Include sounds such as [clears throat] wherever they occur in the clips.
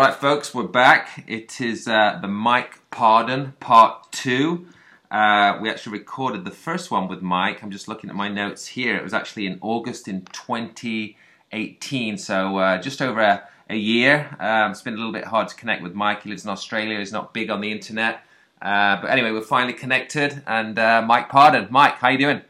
All right, folks, we're back. It is uh, the Mike Pardon Part 2. Uh, we actually recorded the first one with Mike. I'm just looking at my notes here. It was actually in August in 2018, so uh, just over a, a year. Um, it's been a little bit hard to connect with Mike. He lives in Australia. He's not big on the internet. Uh, but anyway, we're finally connected. And uh, Mike Pardon. Mike, how you doing?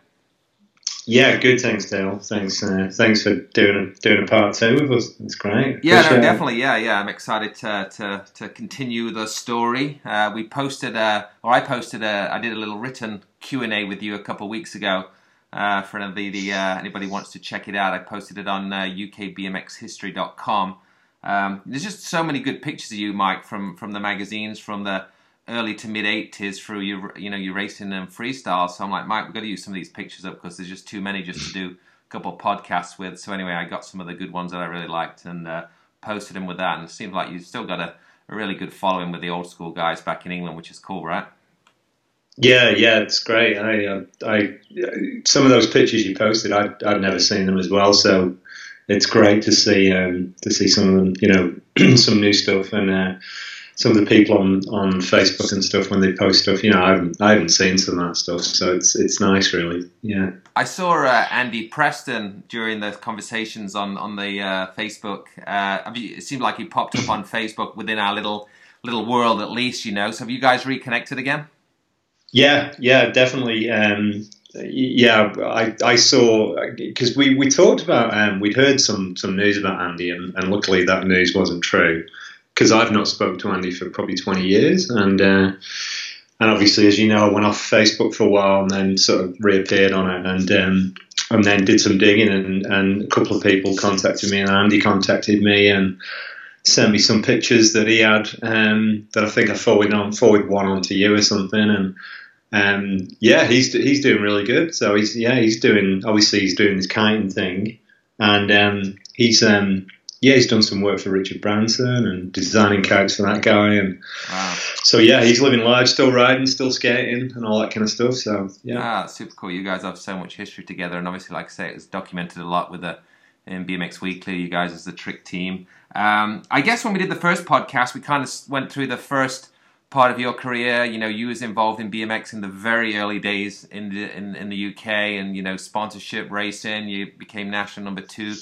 Yeah, good. Thanks, Dale. Thanks, uh, thanks for doing a, doing a part two with us. It's great. Yeah, no, definitely. Yeah, yeah. I'm excited to to, to continue the story. Uh, we posted, a, or I posted, a, I did a little written Q and A with you a couple of weeks ago. Uh, for anybody, the uh, anybody wants to check it out, I posted it on uh, ukbmxhistory.com. Um, there's just so many good pictures of you, Mike, from from the magazines, from the early to mid 80s through your you know your racing and freestyle. So I'm like, Mike, we've got to use some of these pictures up because there's just too many just to do a couple of podcasts with. So anyway, I got some of the good ones that I really liked and uh, posted them with that. And it seems like you've still got a, a really good following with the old school guys back in England, which is cool, right? Yeah, yeah, it's great. I, uh, I, some of those pictures you posted, I, I'd never seen them as well. So it's great to see, um, to see some of them, you know, [clears throat] some new stuff and. Uh, some of the people on, on Facebook and stuff when they post stuff, you know, I haven't I haven't seen some of that stuff, so it's it's nice, really. Yeah. I saw uh, Andy Preston during the conversations on on the uh, Facebook. Uh, it seemed like he popped up on Facebook within our little little world, at least, you know. So have you guys reconnected again? Yeah, yeah, definitely. Um, yeah, I, I saw because we, we talked about um, we'd heard some some news about Andy, and, and luckily that news wasn't true because I've not spoke to Andy for probably 20 years, and uh, and obviously, as you know, I went off Facebook for a while and then sort of reappeared on it, and um, and then did some digging, and, and a couple of people contacted me, and Andy contacted me, and sent me some pictures that he had um, that I think I forwarded on forwarded one on to you or something, and um, yeah, he's he's doing really good. So he's yeah he's doing obviously he's doing this kiting thing, and um, he's um, yeah, he's done some work for Richard Branson and designing kites for that guy. And wow. so, yeah, he's living large, still riding, still skating, and all that kind of stuff. So, yeah. Ah, super cool. You guys have so much history together. And obviously, like I say, it's documented a lot with the in BMX Weekly, you guys as the trick team. Um, I guess when we did the first podcast, we kind of went through the first part of your career. You know, you was involved in BMX in the very early days in the in, in the UK, and you know, sponsorship racing. You became national number two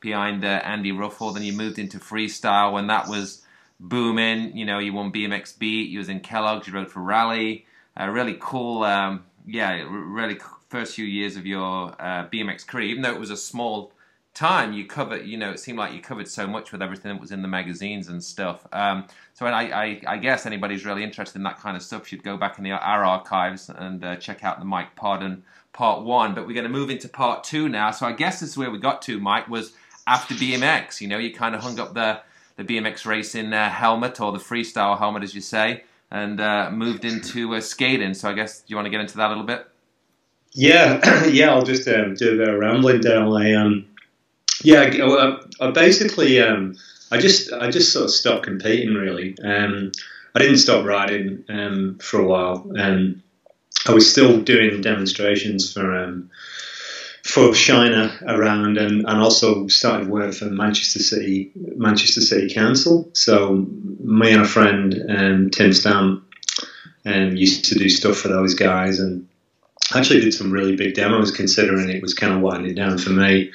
behind uh, Andy Ruffell. Then you moved into freestyle when that was booming. You know, you won BMX Beat. You was in Kellogg's. You rode for Rally. Uh, really cool. Um, yeah, really first few years of your uh, BMX career. Even though it was a small time, you covered. You know, it seemed like you covered so much with everything that was in the magazines and stuff. Um, so I, I, I, guess anybody's really interested in that kind of stuff should go back in the, our archives and uh, check out the Mike Pardon part one. But we're going to move into part two now. So I guess this is where we got to. Mike was after BMX. You know, you kind of hung up the the BMX racing uh, helmet or the freestyle helmet, as you say, and uh, moved into uh, skating. So I guess do you want to get into that a little bit? Yeah, [clears throat] yeah. I'll just um, do a bit of rambling down. I um, yeah, I, I basically um, I just I just sort of stopped competing really. Um, I didn't stop riding um, for a while. Um, I was still doing demonstrations for um, for Shiner around and, and also started work for Manchester City Manchester City Council. So me and a friend um, Tim Stamp um, used to do stuff for those guys and actually did some really big demos considering it was kind of winding down for me.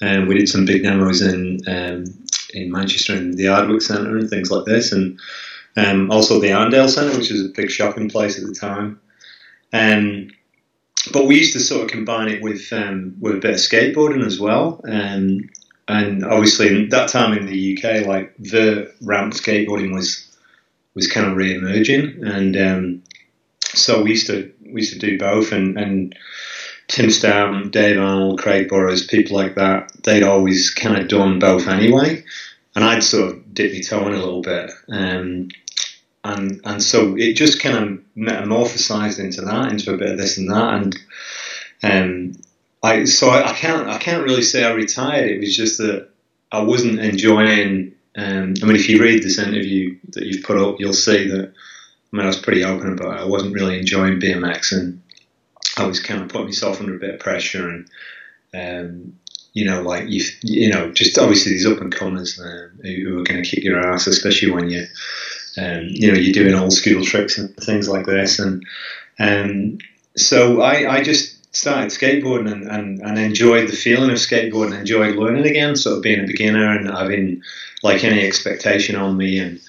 And we did some big demos in um, in Manchester in the Ardwick Centre and things like this, and um, also the Arndale Centre, which is a big shopping place at the time. Um, but we used to sort of combine it with um, with a bit of skateboarding as well. Um, and obviously, that time in the UK, like the ramp skateboarding was was kind of re-emerging, and um, so we used to we used to do both. And, and Tim Stam, Dave Arnold, Craig Burrows, people like that, they'd always kind of done both anyway. And I'd sort of dip my toe in a little bit. Um, and and so it just kind of metamorphosized into that, into a bit of this and that, and um, I so I, I, can't I can't really say I retired. It was just that I wasn't enjoying. Um, I mean, if you read this interview that you've put up, you'll see that. I mean, I was pretty open about it. I wasn't really enjoying BMX, and I was kind of putting myself under a bit of pressure, and um, you know, like you, you know, just obviously these up and comers um, who, who, are going to kick your ass, especially when you, um, you know, you're doing old school tricks and things like this. And um, so I, I just started skateboarding and, and, and enjoyed the feeling of skateboarding, enjoyed learning again, sort of being a beginner and having like any expectation on me and,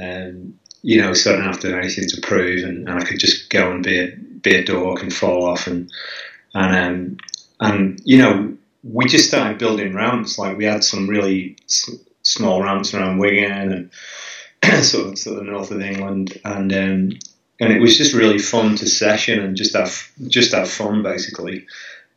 um, you know, sort of do anything to prove and, and I could just go and be a, be a dork and fall off and, and, um, and, you know, we just started building ramps. Like we had some really s- small ramps around Wigan and [clears throat] sort of, sort of north of England, and um, and it was just really fun to session and just have just have fun basically,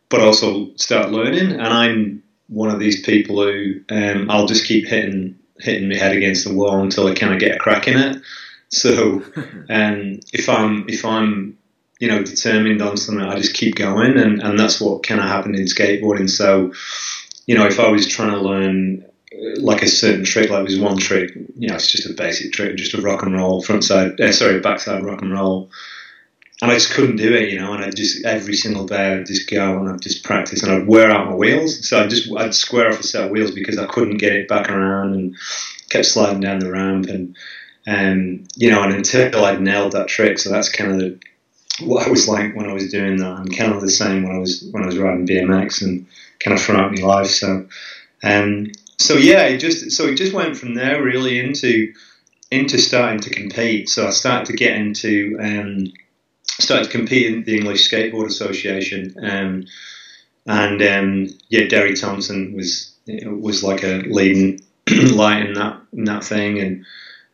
but also start learning. And I'm one of these people who um, I'll just keep hitting hitting my head against the wall until I kind of get a crack in it. So [laughs] um, if I'm if I'm you know, determined on something, I just keep going, and, and that's what kind of happened in skateboarding. So, you know, if I was trying to learn uh, like a certain trick, like was one trick, you know, it's just a basic trick, just a rock and roll front side, uh, sorry, backside rock and roll, and I just couldn't do it, you know, and I just every single day I'd just go and I'd just practice, and I'd wear out my wheels, so I just I'd square off a set of wheels because I couldn't get it back around and kept sliding down the ramp and. Um, you know, and until I'd nailed that trick, so that's kind of the, what I was like when I was doing that, and kind of the same when I was when I was riding BMX and kind of throughout my life. So, um, so yeah, it just so it just went from there really into into starting to compete. So I started to get into um, started to compete in the English Skateboard Association, um, and um, yeah, Derry Thompson was was like a leading [clears throat] light in that in that thing, and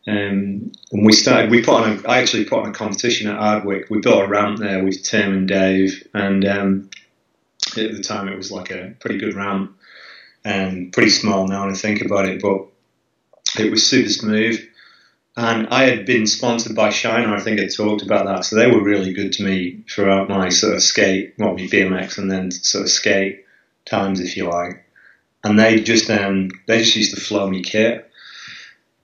um, and we started. We put on. A, I actually put on a competition at Ardwick. We built a ramp there with Tim and Dave, and um, at the time it was like a pretty good ramp, and pretty small now when I think about it, but it was super smooth. And I had been sponsored by Shiner. I think I talked about that, so they were really good to me throughout my sort of skate, well, my BMX, and then sort of skate times, if you like. And they just um, they just used to flow me kit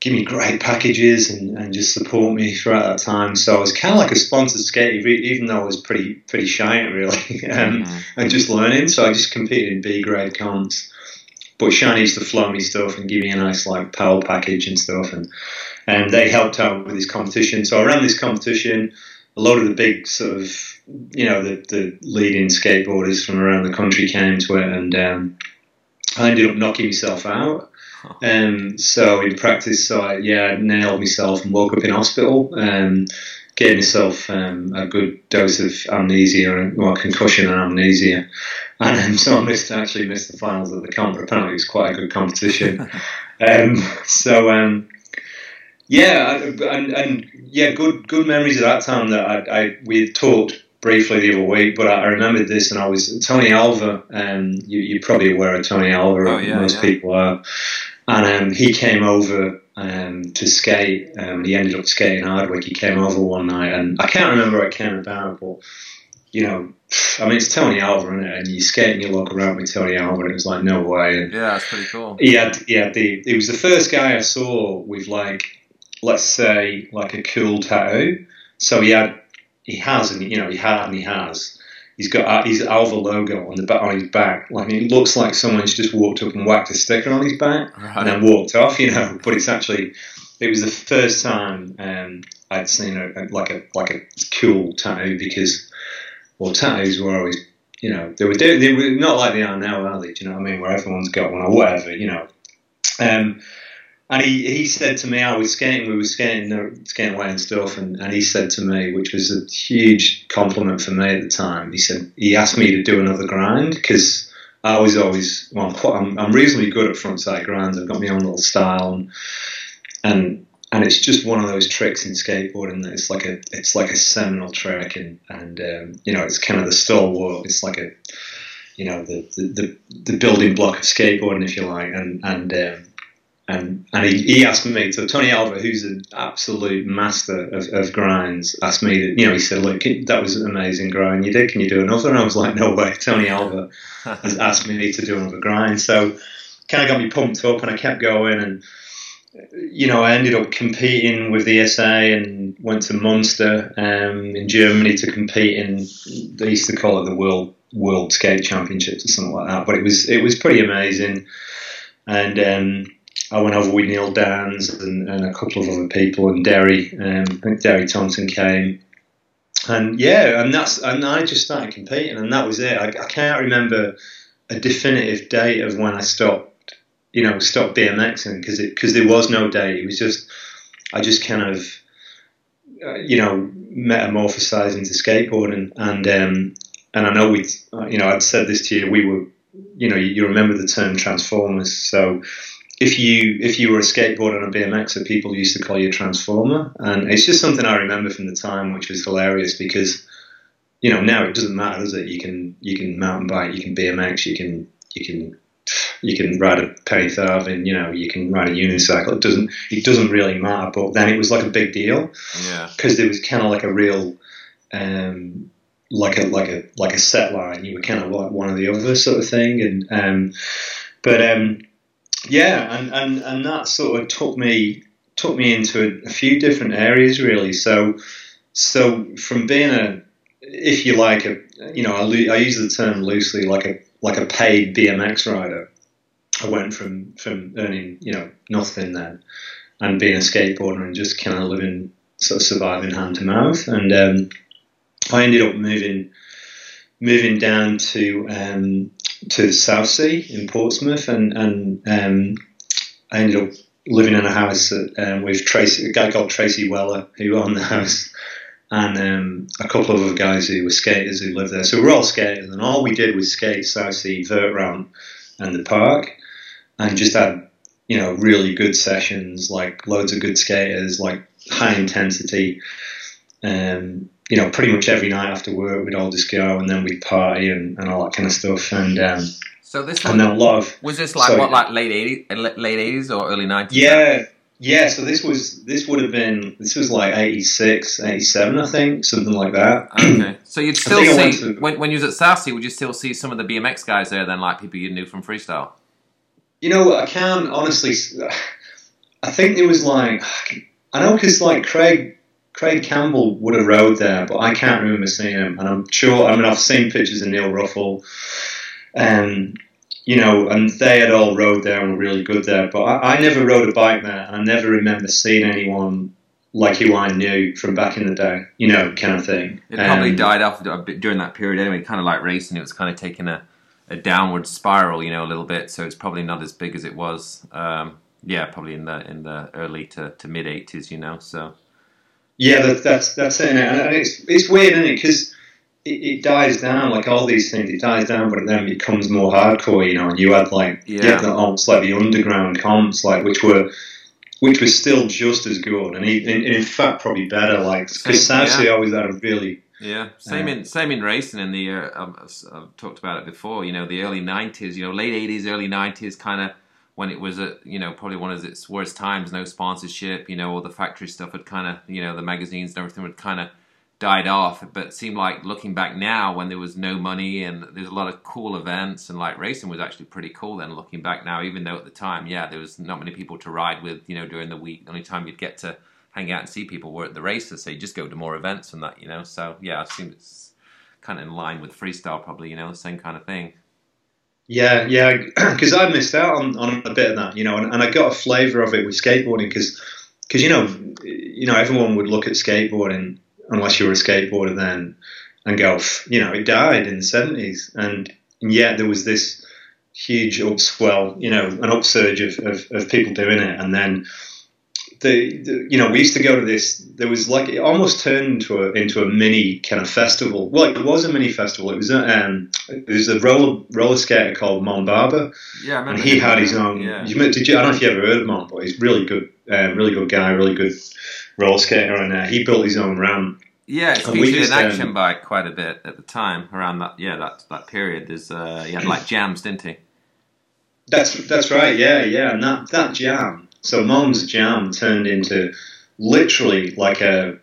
give me great packages and, and just support me throughout that time. So I was kind of like a sponsored skater, even though I was pretty pretty shy really, [laughs] um, mm-hmm. and just learning. So I just competed in B grade comps. But Shiner used to flow me stuff and give me a nice like power package and stuff, and and they helped out with this competition. So I ran this competition. A lot of the big sort of you know the, the leading skateboarders from around the country came to it, and um, I ended up knocking myself out. [laughs] Um, so in practice, so I, yeah, I nailed myself and woke up in hospital. Um, gave myself um, a good dose of amnesia, well, concussion and amnesia, and um, so I missed actually missed the finals of the comp. But apparently, it was quite a good competition. [laughs] um, so um, yeah, and, and, yeah, good good memories of that time that I, I we had talked briefly the other week, but I, remembered this, and I was Tony Alva. Um, you, are probably aware of Tony Alva. Oh, yeah, most yeah. people are and um, he came over um, to skate. Um, he ended up skating Ardwick. He came over one night, and I can't remember what it came about, but you know, [sighs] I mean, it's Tony Alva, isn't it? And you skate and you look around with Tony Alva, and it was like, no way. And yeah, that's pretty cool. He had, he had the, he was the first guy I saw with like, let's say, like a cool tattoo. So he had, he has, and you know, he had and he has he's got his Alva logo on the back on his back. Like it looks like someone's just walked up and whacked a sticker on his back right. and then walked off, you know. But it's actually it was the first time um, I'd seen a, a, like a like a cool tattoo because well tattoos were always you know they were they were not like they are now, are they? Do you know what I mean? Where everyone's got one or whatever, you know. Um, and he, he said to me, I was skating, we were skating, skating away and stuff, and, and he said to me, which was a huge compliment for me at the time, he said, he asked me to do another grind, because I was always, well, I'm, quite, I'm, I'm, reasonably good at frontside grinds, I've got my own little style, and, and and it's just one of those tricks in skateboarding that it's like a it's like a seminal trick. And and um, you know it's kind of the stalwart it's like a you know the, the the building block of skateboarding if you like. And and um, and and he, he asked me, so Tony Alva, who's an absolute master of, of grinds, asked me, to, you know, he said, look, that was an amazing grind you did. Can you do another? And I was like, no way. [laughs] Tony Alva [laughs] has asked me to do another grind. So kind of got me pumped up and I kept going. And, you know, I ended up competing with the SA and went to Munster um, in Germany to compete in, they used to call it the World world skate championships or something like that. But it was it was pretty amazing, and um, I went over with Neil Danns and, and, a couple of other people, and Derry. Um, I think Derry Thompson came, and yeah, and that's and I just started competing, and that was it. I, I can't remember a definitive date of when I stopped, you know, stopped BMXing because because there was no date. It was just I just kind of, uh, you know, metamorphosized into skateboarding, and um, and I know we, you know, I'd said this to you. We were, you know, you, you remember the term transformers, so if you if you were a skateboarder and a BMXer, people used to call you a transformer, and it's just something I remember from the time, which was hilarious because you know now it doesn't matter, does it? You can you can mountain bike, you can BMX, you can you can you can ride a penny farthing, you know, you can ride a unicycle. It doesn't it doesn't really matter. But then it was like a big deal, yeah, because there was kind of like a real. Um, like a like a like a set line, you were kind of like one or the other sort of thing, and um, but um, yeah, and, and, and that sort of took me took me into a, a few different areas really. So so from being a if you like a you know I, I use the term loosely like a like a paid BMX rider. I went from from earning you know nothing then and being a skateboarder and just kind of living sort of surviving hand to mouth and um, I ended up moving moving down to um, to Southsea in Portsmouth, and and um, I ended up living in a house um, with Tracy, a guy called Tracy Weller who owned the house, and um, a couple of other guys who were skaters who lived there. So we are all skaters, and all we did was skate Southsea vert ramp and the park, and just had you know really good sessions, like loads of good skaters, like high intensity. Um, you know, pretty much every night after work, we'd all just go and then we'd party and, and all that kind of stuff. And um, so this and then a lot of was this like sorry, what, like late eighties, late eighties or early nineties? Yeah, yeah. So this was this would have been this was like 86, 87, I think, something like that. [clears throat] Okay, so you'd still see to, when when you was at Southsea, would you still see some of the BMX guys there? Then, like people you knew from freestyle. You know, I can honestly. [sighs] I think it was like I know because like Craig Craig Campbell would have rode there, but I can't remember seeing him. And I'm sure, I mean, I've seen pictures of Neil Ruffell, and you know, and they had all rode there and were really good there. But I, I never rode a bike there, and I never remember seeing anyone like who I knew from back in the day, you know, kind of thing. It probably um, died off during that period anyway, kind of like racing. It was kind of taking a, a downward spiral, you know, a little bit. So it's probably not as big as it was. Um, yeah, probably in the in the early to, to mid '80s, you know. So yeah, that, that's that's it, and it's it's weird, isn't it? Because it, it, dies down like all these things. It dies down, but it then becomes more hardcore, you know. And you had like yeah. you had the almost like the underground comps, like which were which was still just as good, and in, in fact probably better. Like because Southsea yeah. always had a really yeah, same uh, in same in racing. In the uh, I've, I've, talked about it before. You know, the early '90s, you know, late '80s, early '90s, kind of when it was at you know probably one of its worst times, no sponsorship, you know, all the factory stuff had kind of you know the magazines and everything had kind of died off. But seemed like looking back now, when there was no money and there's a lot of cool events and like racing was actually pretty cool. Then looking back now, even though at the time, yeah, there was not many people to ride with, you know, during the week. The only time you'd get to hang out and see people were at the races, so you just go to more events and that, you know. So yeah, I assume it's kind of in line with freestyle, probably, you know, the same kind of thing. Yeah, yeah, [clears throat] because I missed out on, on a bit of that, you know, and, and I got a flavour of it with skateboarding because, because you know, you know, everyone would look at skateboarding unless you were a skateboarder then and go, you know, it died in the seventies, and, and yet there was this huge upswell, you know, an upsurge of, of, of people doing it, and then the, the, you know we used to go to this. There was like it almost turned into a into a mini kind of festival. Well, it was a mini festival. It was a um, it was a roller roller skater called Mon Barber. Yeah, and he had his own. Yeah. You, did you? I don't know if you ever heard of Mon, but he's really good, uh, really good guy, really good roller skater, and uh, he built his own ramp. Yeah, it's featured an action um, bike quite a bit at the time around that. Yeah, that that period. There's uh, he had like jams, didn't he? That's that's right. Yeah, yeah, and that that jam so Mon's Jam turned into literally like a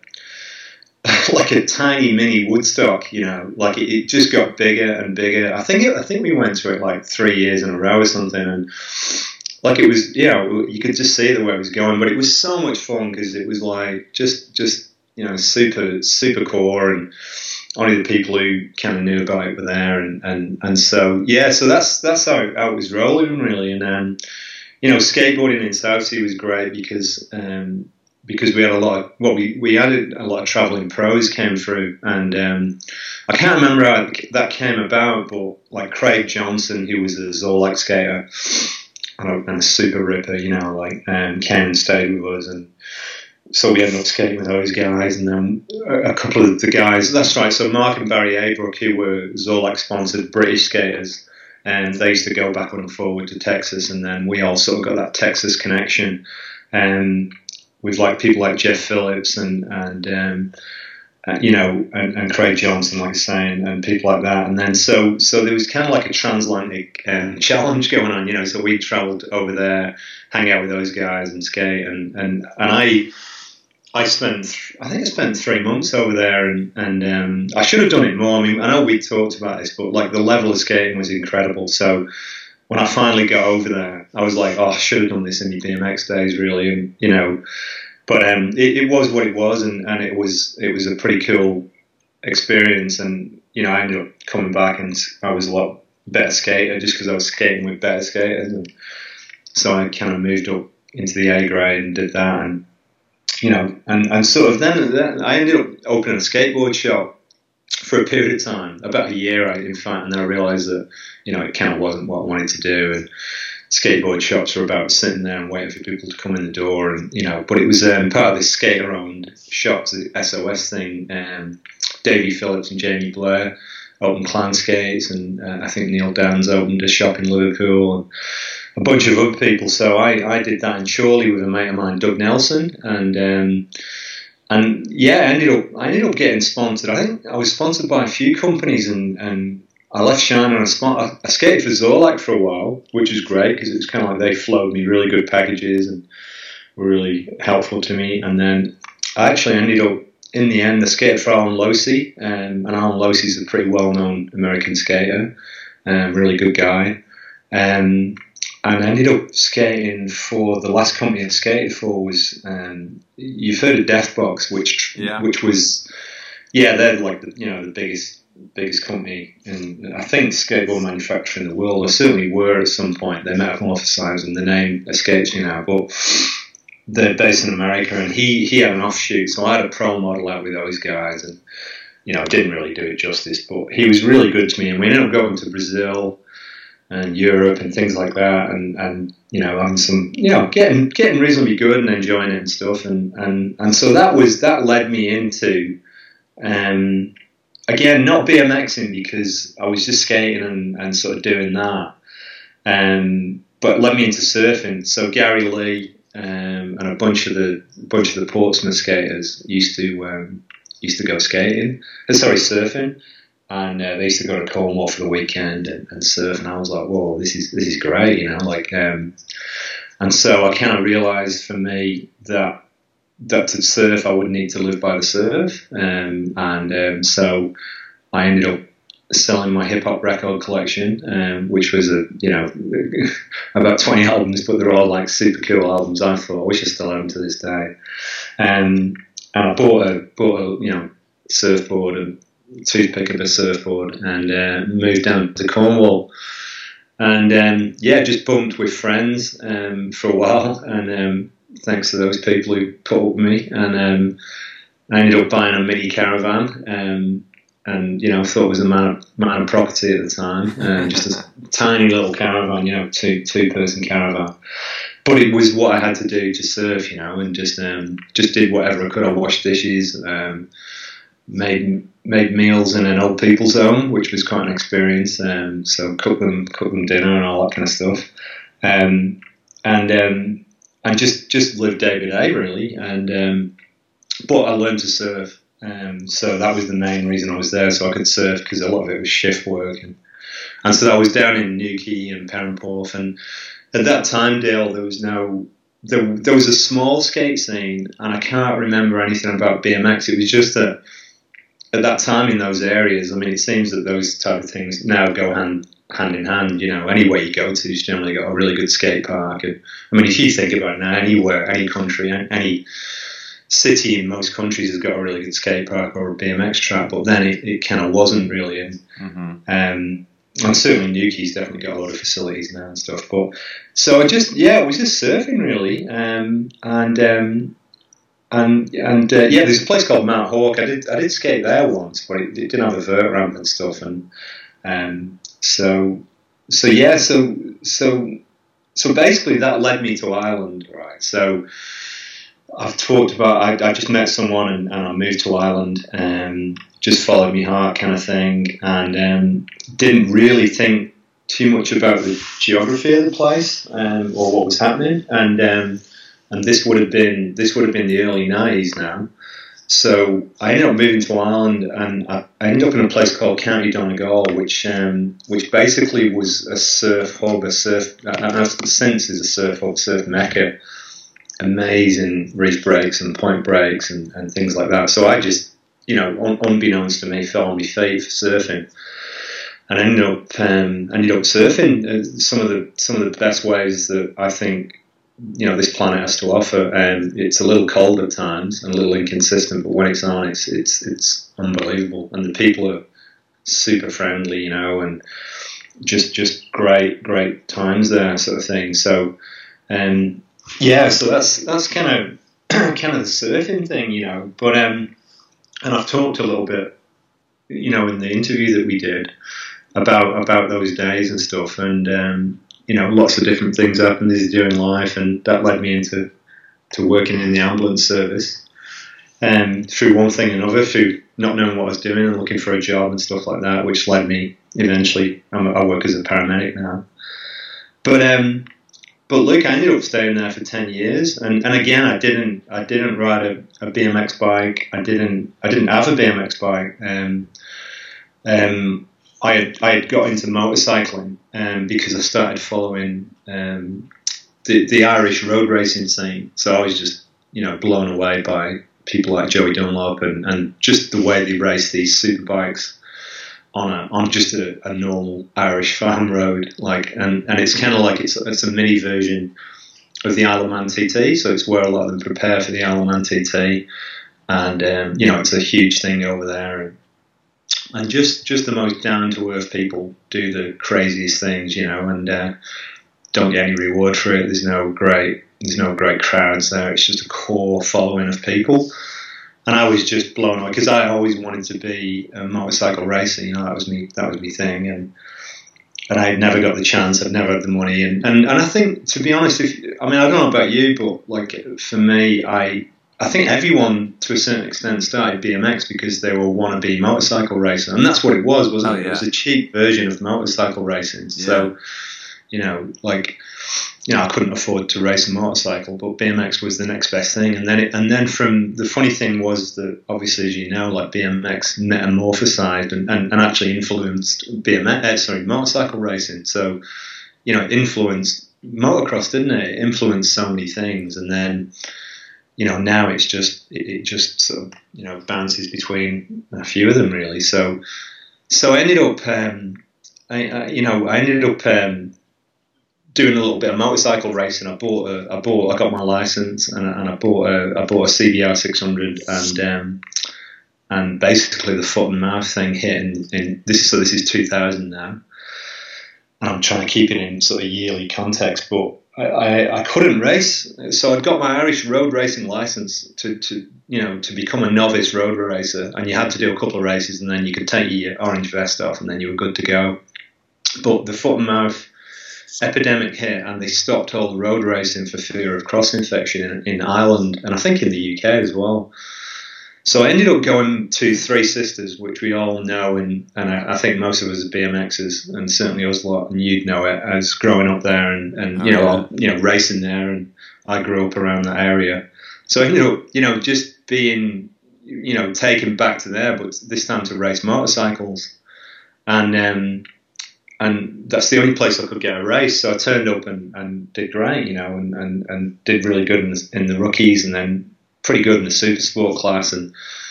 [laughs] like a tiny mini Woodstock, you know, like it, it, just got bigger and bigger. I think it, I think we went to it like three years in a row or something, and like it was, yeah, you could just see the way it was going. But it was so much fun because it was like just just you know super super core and only the people who kind of knew about it were there, and, and, and so yeah, so that's that's how, how it was rolling really, and um, you know, skateboarding in Southsea was great because um, because we had a lot of well, we we had a lot of traveling pros came through, and um, I can't remember how that came about, but like Craig Johnson, who was a Zorlac skater and a, super ripper, you know, like um, came and stayed with us and so we ended up skating with those guys, and then a couple of the guys. That's right. So Mark and Barry Abrook, who were Zorlac sponsored British skaters, and they used to go back and forward to Texas, and then we all sort of got that Texas connection, and with like people like Jeff Phillips and and um, uh, you know and, and, Craig Johnson, like I saying, and people like that, and then so so there was kind of like a transatlantic um, [laughs] challenge going on, you know. So we travelled over there, hang out with those guys and skate, and and and I I spent, I think I spent three months over there, and, and um, I should have done it more. I mean, I know we talked about this, but like the level of skating was incredible. So when I finally got over there, I was like, oh, I should have done this in the BMX days, really, and you know. But um, it, it, was what it was, and, and it was it was a pretty cool experience, and you know, I ended up coming back, and I was a lot better skater just because I was skating with better skaters, and so I kind of moved up into the A grade and did that, and you know, and, and sort of then, then I ended up opening a skateboard shop for a period of time, about a year, in fact, and then I realised that, you know, it kind of wasn't what I wanted to do, and skateboard shops were about sitting there and waiting for people to come in the door, and you know, but it was um, part of this skater-owned shops, the SOS thing. Um, Davey Phillips and Jamie Blair opened Clan Skates, and uh, I think Neil Danns opened a shop in Liverpool. And, a bunch of other people. So I, I did that in Chorley with a mate of mine, Doug Nelson, and um, and yeah, I ended up I ended up getting sponsored. I think I was sponsored by a few companies, and, and I left Shiner and I, I skated for Zorlac for a while, which was great because it was kind of like they flowed me really good packages and were really helpful to me. And then I actually ended up in the end, I skated for Allen Losi, um, and Allen Losi is a pretty well-known American skater, um, really good guy. Um, and I ended up skating for the last company I skated for was um, you've heard of Deathbox, which yeah. which was yeah they're like the, you know the biggest biggest company and I think skateboard manufacturer in the world, or certainly were at some point. They have and the name escapes me now, but they're based in America, and he he had an offshoot, so I had a pro model out with those guys, and you know didn't really do it justice, but he was really good to me, and we ended up going to Brazil and Europe and things like that, and, and you know, I'm some you know getting getting reasonably good and enjoying it and stuff, and and and so that was that led me into, um, again not BMXing because I was just skating and, and sort of doing that, um, but led me into surfing. So Gary Lee um, and a bunch of the bunch of the Portsmouth skaters used to um, used to go skating, uh, sorry surfing and uh, they used to go to Cornwall for the weekend and, and, surf, and I was like, "Whoa, this is this is great," you know, like. Um, and so I kind of realised for me that that to surf I would need to live by the surf, um, and um, so I ended up selling my hip hop record collection, um, which was a you know [laughs] about twenty albums, but they're all like super cool albums. I thought I wish I still own to this day, um, and I bought a bought a you know surfboard and toothpick of a surfboard and uh, moved down to Cornwall. And um, yeah, just bumped with friends um, for a while, and um, thanks to those people who put up with me, and um, I ended up buying a mini caravan, um, and you know, I thought it was a man of, man of property at the time, just a tiny little caravan, you know, two two person caravan. But it was what I had to do to surf, you know, and just um, just did whatever I could. I washed dishes, made made meals in an old people's home, which was quite an experience. Um, so cook them, cook them dinner and all that kind of stuff, um, and um, and just just live day by day really. And um, but I learned to surf, um, so that was the main reason I was there, so I could surf because a lot of it was shift work, and and so I was down in Newquay and Perranporth, and at that time, Dale, there was no there, there was a small skate scene, and I can't remember anything about BMX. It was just that at that time in those areas, I mean, it seems that those type of things now go hand hand in hand. You know, anywhere you go to, you've generally got a really good skate park. And, I mean, if you think about it now, anywhere, any country, any city in most countries has got a really good skate park or a BMX track, but then it, it kind of wasn't really. And, Mm-hmm. um, and certainly Newquay's definitely got a lot of facilities now and stuff. But so I just yeah, it was just surfing really, um, and um, and and uh, yeah, there's a place called Mount Hawke. I did I did skate there once, but it, it didn't have a vert ramp and stuff, and um, so so yeah, so so so basically that led me to Ireland, right? So. I've talked about. I, I just met someone and, and I moved to Ireland. and just followed me heart, kind of thing, and um, didn't really think too much about the geography of the place um, or what was happening. And um, and this would have been this would have been the early nineties now. So I ended up moving to Ireland, and I, ended up in a place called County Donegal, which um, which basically was a surf hub, a surf, and since is a surf hub, surf mecca amazing reef breaks and point breaks and, and things like that. So I just, you know, un, unbeknownst to me, fell on my feet for surfing, and I ended up um, ended up surfing uh, some of the some of the best waves that I think you know this planet has to offer. And it's a little cold at times and a little inconsistent, but when it's on, it's it's it's unbelievable, and the people are super friendly, you know, and just just great great times there, sort of thing. So. Um, yeah, so that's that's kind of [clears throat] kind of the surfing thing, you know. But um, and I've talked a little bit, you know, in the interview that we did about about those days and stuff, and um, you know, lots of different things happened during life, and that led me into to working in the ambulance service. Um, through one thing and another, through not knowing what I was doing and looking for a job and stuff like that, which led me eventually. I'm, I work as a paramedic now, but um, but look, I ended up staying there for ten years, and, and again, I didn't I didn't ride a, a BMX bike. I didn't I didn't have a BMX bike. Um, um, I had I had got into motorcycling um, because I started following um, the the Irish road racing scene. So I was just you know blown away by people like Joey Dunlop and, and just the way they race these super bikes on a on just a, a normal Irish farm road, like and, and it's kind of like it's it's a mini version of the Isle of Man TT, so it's where a lot of them prepare for the Isle of Man TT, and um, you know it's a huge thing over there, and, and just just the most down to earth people do the craziest things, you know, and uh, don't get any reward for it. There's no great there's no great crowds there. It's just a core following of people and I was just blown away because I always wanted to be a motorcycle racer. You know, that was me. That was me thing, and and I never got the chance. I'd never had the money, and and, and I think to be honest, if I mean I don't know about you, but like for me, I I think everyone to a certain extent started BMX because they were wannabe motorcycle racer, and that's what it was, wasn't Oh, it? It was a cheap version of motorcycle racing. So, you know, like you know, I couldn't afford to race a motorcycle, but BMX was the next best thing. And then, it, and then from the funny thing was that obviously, as you know, like BMX metamorphosized and, and, and actually influenced BMX, uh, sorry, motorcycle racing. So, you know, it influenced motocross, didn't it? It influenced so many things, and then. You know, now it's just it, just sort of you know bounces between a few of them really. So, so I ended up, um, I, I, you know, I ended up um, doing a little bit of motorcycle racing. I bought a, I bought, I got my license, and, and I bought a, I bought a CBR 600, and um, and basically the foot and mouth thing hit in, in this is so this is 2000 now, and I'm trying to keep it in sort of yearly context, but. I, I, couldn't race, so I'd got my Irish road racing license to, to you know to become a novice road racer, and you had to do a couple of races, and then you could take your orange vest off, and then you were good to go. But the foot and mouth epidemic hit, and they stopped all the road racing for fear of cross infection in, in Ireland, and I think in the UK as well. So I ended up going to Three Sisters, which we all know, and, and I, I think most of us are BMXers, and certainly us lot, and you'd know it as growing up there, and, and you Oh, know, yeah. all- you know, racing there, and I grew up around that area. So I ended up, you know, just being, you know, taken back to there, but this time to race motorcycles, and um, and that's the only place I could get a race. So I turned up and, and did great, you know, and, and, and did really good in the, in the rookies, and then pretty good in the super sport class, and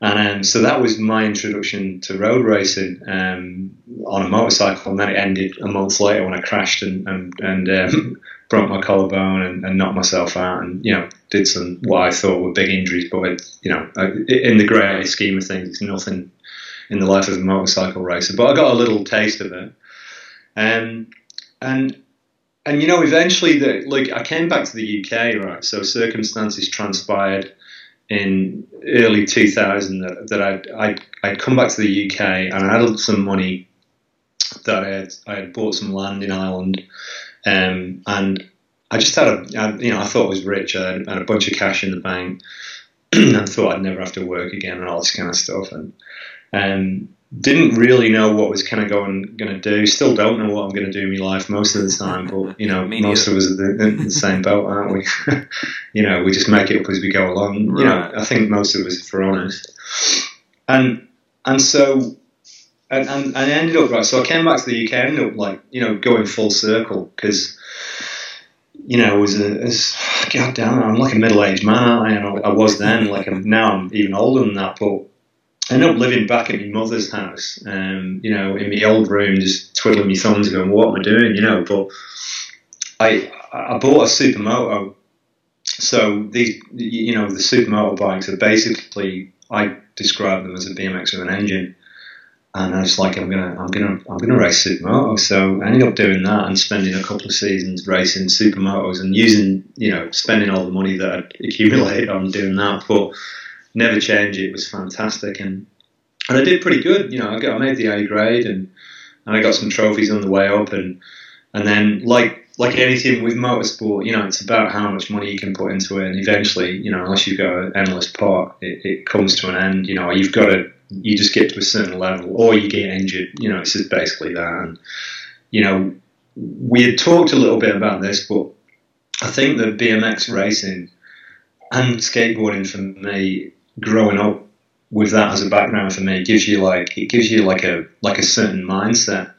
and um, so that was my introduction to road racing um, on a motorcycle, and then it ended a month later when I crashed and and, and um, [laughs] broke my collarbone and, and, knocked myself out, and you know did some what I thought were big injuries, but it, you know in the great scheme of things, it's nothing in the life of a motorcycle racer. But I got a little taste of it, um, and and you know eventually the like I came back to the UK right, so circumstances transpired in early 2000 that, that I'd, I'd, I'd come back to the UK and I had some money that I had, I had bought some land in Ireland um, and I just had a, I, you know, I thought I was rich. I had, had a bunch of cash in the bank [clears throat] and thought I'd never have to work again and all this kind of stuff. And um, didn't really know what was kind of going going to do. Still don't know what I'm going to do in my life most of the [laughs] time. But you know, most of us are in the same boat, aren't we? [laughs] you know, we just make it up as we go along. Right. You know, I think most of us, if we're honest. And and so and, and, and I ended up right. So I came back to the UK. I ended up like you know going full circle because you know it was a as God damn I'm like a middle aged man. I, And I was then like I'm, now I'm even older than that. But I ended up living back at my mother's house. Um, you know, in my old room, just twiddling my thumbs, going, "What am I doing?" You know, but I I bought a supermoto. So these, you know, the supermoto bikes are basically I describe them as a BMX with an engine and I was like, I'm gonna, I'm gonna, I'm gonna race supermotos. So I ended up doing that and spending a couple of seasons racing supermotos and using, you know, spending all the money that I'd accumulated on doing that, but never change it. Was fantastic, and and I did pretty good. You know, I got, I made the A grade, and and I got some trophies on the way up, and and then like like anything with motorsport, you know, it's about how much money you can put into it, and eventually, you know, unless you've got an endless pot, it, it comes to an end. You know, you've got to you just get to a certain level, or you get injured. You know, it's just basically that. And you know, we had talked a little bit about this, but I think that BMX racing and skateboarding for me, growing up with that as a background for me, gives you like it gives you like a like a certain mindset.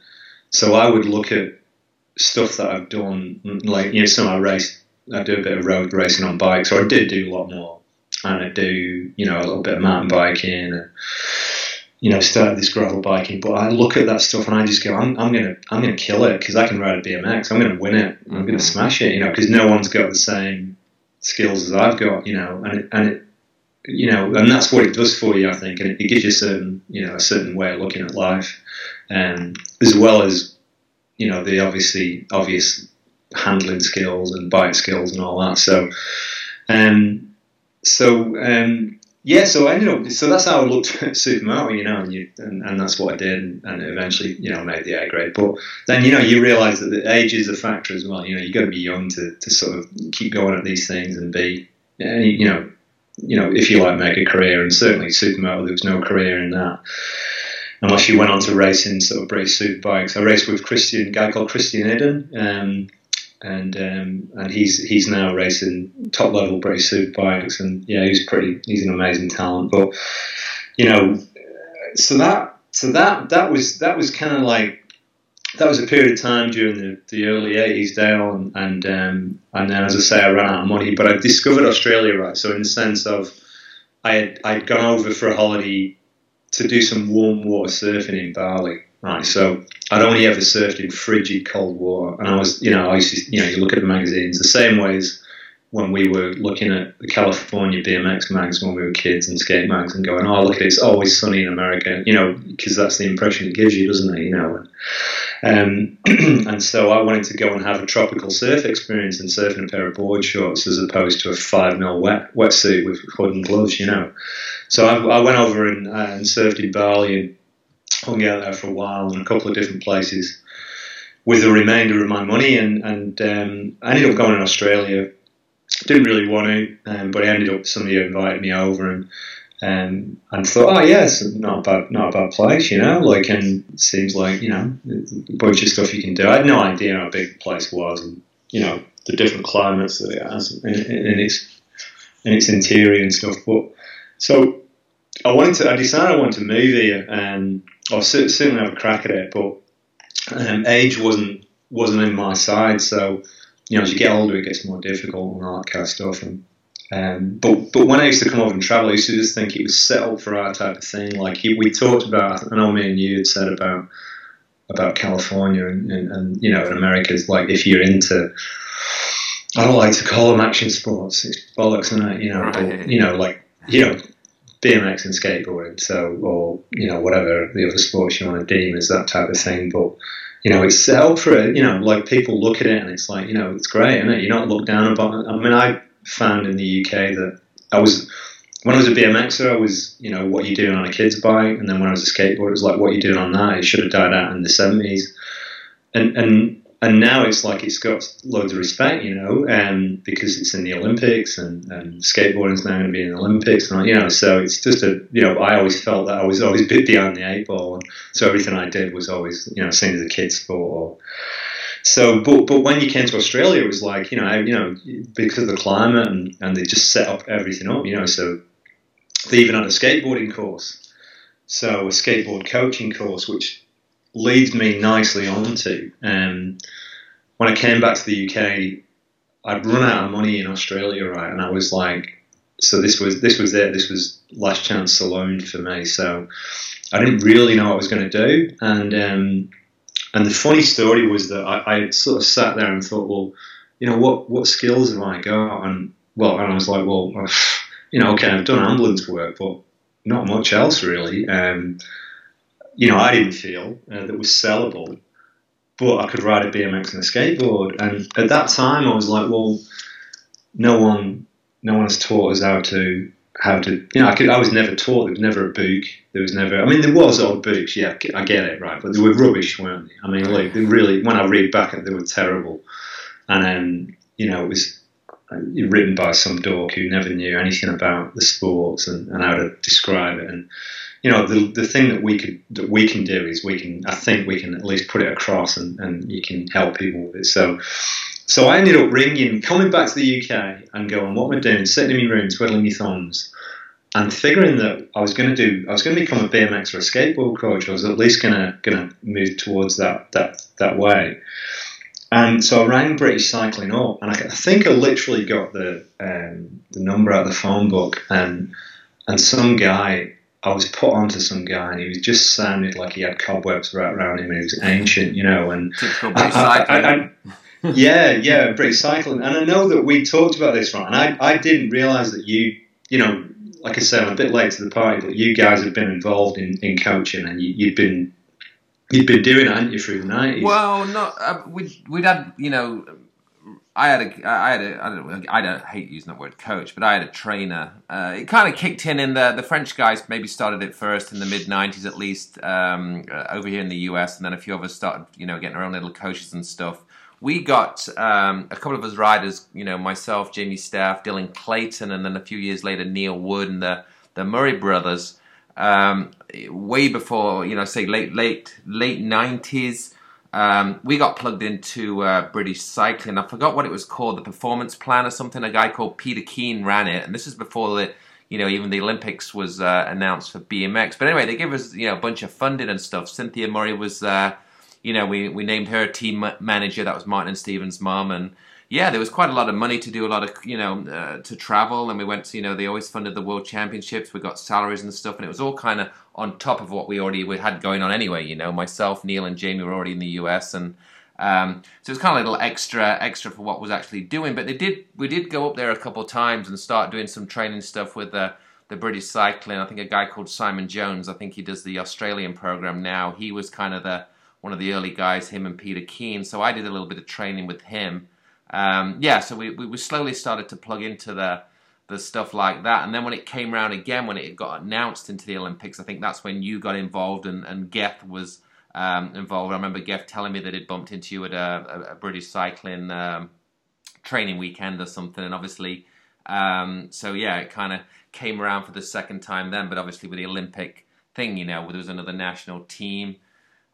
So I would look at stuff that I've done, like you know, some I race, I do a bit of road racing on bikes, or I did do a lot more, and I do you know a little bit of mountain biking and you know, started this gravel biking. But I look at that stuff and I just go, I'm, I'm gonna, I'm gonna kill it because I can ride a BMX. I'm gonna win it. I'm gonna mm-hmm. smash it. You know, because no one's got the same skills as I've got. You know, and it, and it, you know, and that's what it does for you. I think, and it, gives you a certain, you know, a certain way of looking at life, um, as well as, you know, the obviously obvious handling skills and bike skills and all that. So, um, so um, yeah, so I ended up. So that's how I looked [laughs] at Supermoto, you know, and, you, and, and that's what I did, and, and, eventually, you know, made the A grade. But then, you know, you realise that the age is a factor as well. You know, you have got to be young to, to sort of keep going at these things and be, you know, you know, if you like, make a career. And certainly, Supermoto, there was no career in that unless you went on to race in sort of British super bikes. I raced with Christian, guy called Christian Iddon, um, and um, and he's he's now racing top level British super bikes, and yeah, he's pretty he's an amazing talent. But you know, so that so that that was that was kind of like that was a period of time during the, the early 80s Dale and and, um, and then as I say I ran out of money but I discovered Australia right so in the sense of I had I'd gone over for a holiday to do some warm water surfing in Bali Right, so I'd only ever surfed in frigid cold water, and I was, you know, I used to, you know, you look at the magazines the same ways when we were looking at the California BMX mags when we were kids and skate mags and going, oh, look it's always sunny in America, you know, because that's the impression it gives you, doesn't it, you know? Um, [clears throat] and so I wanted to go and have a tropical surf experience and surf in a pair of board shorts as opposed to a five mil wet wetsuit with hood and gloves, you know. So I, I went over and, uh, and surfed in Bali and hung out there for a while in a couple of different places with the remainder of my money, and, and um, I ended up going to Australia. Didn't really want to, um, but I ended up somebody invited me over and. Um, and thought, oh yeah, not a bad, not a bad place, you know. Like, and seems like you know a bunch of stuff you can do. I had no idea how big the place was, and you know the different climates that it has in its in its interior and stuff. But so I wanted to, I decided I wanted to move here, and I certainly have a crack at it, but um, age wasn't wasn't in my side. So you know, as you get older, it gets more difficult and all that kind of stuff. And um, but but when I used to come over and travel, I used to just think it was set up for our type of thing. Like we talked about, I know me and you had said about about California and, and, and you know, in America, is like if you're into I don't like to call them action sports. It's bollocks, and it? You know, right. you know, like you know, BMX and skateboarding. So, or you know, whatever the other sports you want to deem as that type of thing. But you know, it's set up for it. You know, like people look at it and it's like, you know, it's great, isn't it? You're not looked down upon. I mean, I found in the UK that I was when I was a BMXer, I was, you know, what are you doing on a kid's bike, and then when I was a skateboarder, it was like, what are you doing on that? It should have died out in the seventies, and and and now it's like it's got loads of respect, you know, um, because it's in the Olympics and, and skateboarding is now going to be in the Olympics, and you know, so it's just a, you know, I always felt that I was always a bit behind the eight ball, and so everything I did was always, you know, seen as a kid sport. Or, so, but but when you came to Australia, it was like, you know, you know, because of the climate and, and they just set up everything up, you know, so they even had a skateboarding course, so a skateboard coaching course, which leads me nicely onto. Um, when I came back to the UK, I'd run out of money in Australia, right? And I was like, so this was this was it. This was last chance saloon for me. So I didn't really know what I was going to do. And um, and the funny story was that I, I, sort of sat there and thought, well, you know, what what skills have I got? And well, and I was like, well, [sighs] you know, okay, I've done ambulance work, but not much else really. Um, you know, I didn't feel uh, that was sellable, but I could ride a BMX and a skateboard. And at that time, I was like, well, no one, no one has taught us how to how to. You know, I, could, I was never taught. There was never a book. There was never. I mean, there was old books. Yeah, I get it, right? But they were rubbish, weren't they? I mean, like they really. When I read back, they were terrible. And um, you know, it was uh, written by some dork who never knew anything about the sports and, and how to describe it. And you know, the, the thing that we could that we can do is we can I think we can at least put it across and, and you can help people with it. So so I ended up ringing, coming back to the UK and going, what am I doing? Sitting in my room, twiddling my thumbs, and figuring that I was going to do, I was going to become a BMX or a skateboard coach. I was at least going to going to move towards that that that way. And so I rang British Cycling up, and I, I think I literally got the um, the number out of the phone book, and and some guy I was put onto some guy, and he was just sounded like he had cobwebs right around him, and he was ancient, you know. And I, I, I, yeah, [laughs] yeah, British cycling. And I know that we talked about this, right? And I, I didn't realise that you, you know, like I said, I'm a bit late to the party, but you guys have been involved in, in coaching, and you, you've been you've been doing it, haven't you, through the nineties? Well, not uh, we we'd had you know I had a, I had a, I don't, I don't hate using that word coach, but I had a trainer. Uh, it kind of kicked in in the the French guys maybe started it first in the mid '90s at least um, uh, over here in the US, and then a few of us started, you know, getting our own little coaches and stuff. We got um, a couple of us riders, you know, myself, Jamie Staff, Dylan Clayton, and then a few years later Neil Wood and the the Murray brothers. Um, way before, you know, say late late late '90s. Um, we got plugged into uh, British Cycling. I forgot what it was called, the Performance Plan or something. A guy called Peter Keen ran it, and this is before the, you know, even the Olympics was uh, announced for BMX. But anyway, they gave us, you know, a bunch of funding and stuff. Cynthia Murray was, uh, you know, we we named her team manager. That was Martin and Stephen's mom, and yeah, there was quite a lot of money to do a lot of, you know, uh, to travel. And we went to, you know, they always funded the world championships. We got salaries and stuff. And it was all kind of on top of what we already had going on anyway. You know, myself, Neil, and Jamie were already in the US. And um, so it was kind of a little extra, extra for what was actually doing. But they did, we did go up there a couple of times and start doing some training stuff with the, the British cycling. I think a guy called Simon Jones, I think he does the Australian program now. He was kind of the, one of the early guys, him and Peter Keen. So I did a little bit of training with him um, yeah, so we, we slowly started to plug into the the stuff like that. And then when it came around again, when it got announced into the Olympics, I think that's when you got involved and, and Geth was um, involved. I remember Geth telling me that he'd bumped into you at a, a British cycling um, training weekend or something. And obviously, um, so yeah, it kind of came around for the second time then. But obviously, with the Olympic thing, you know, there was another national team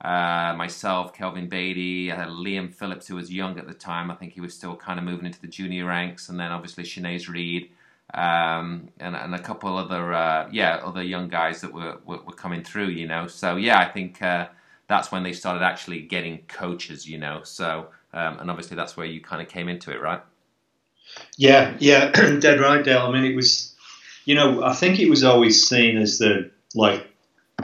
uh, myself, Kelvin Batey, I had Liam Phillips, who was young at the time. I think he was still kind of moving into the junior ranks, and then obviously Shanaze Reade, um, and, and a couple other uh, yeah other young guys that were, were, were coming through. You know, so yeah, I think uh, that's when they started actually getting coaches. You know, so um, and obviously that's where you kind of came into it, right? Yeah, yeah, [clears throat] dead right, Dale. I mean, it was, you know, I think it was always seen as the like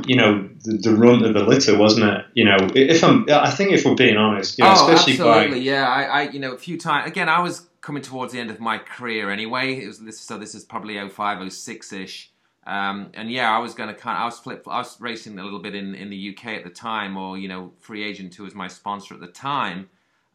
you know the, the run of the litter, wasn't it? You know, if I'm, I think if we're being honest, you know, oh, especially absolutely, by, yeah. I, I, you know, a few times again, I was coming towards the end of my career anyway. It was this, so this is probably 05, 06 ish. Um, and yeah, I was going to kind of, I was flip, I was racing a little bit in, in the UK at the time, or you know, Free Agent, who was my sponsor at the time.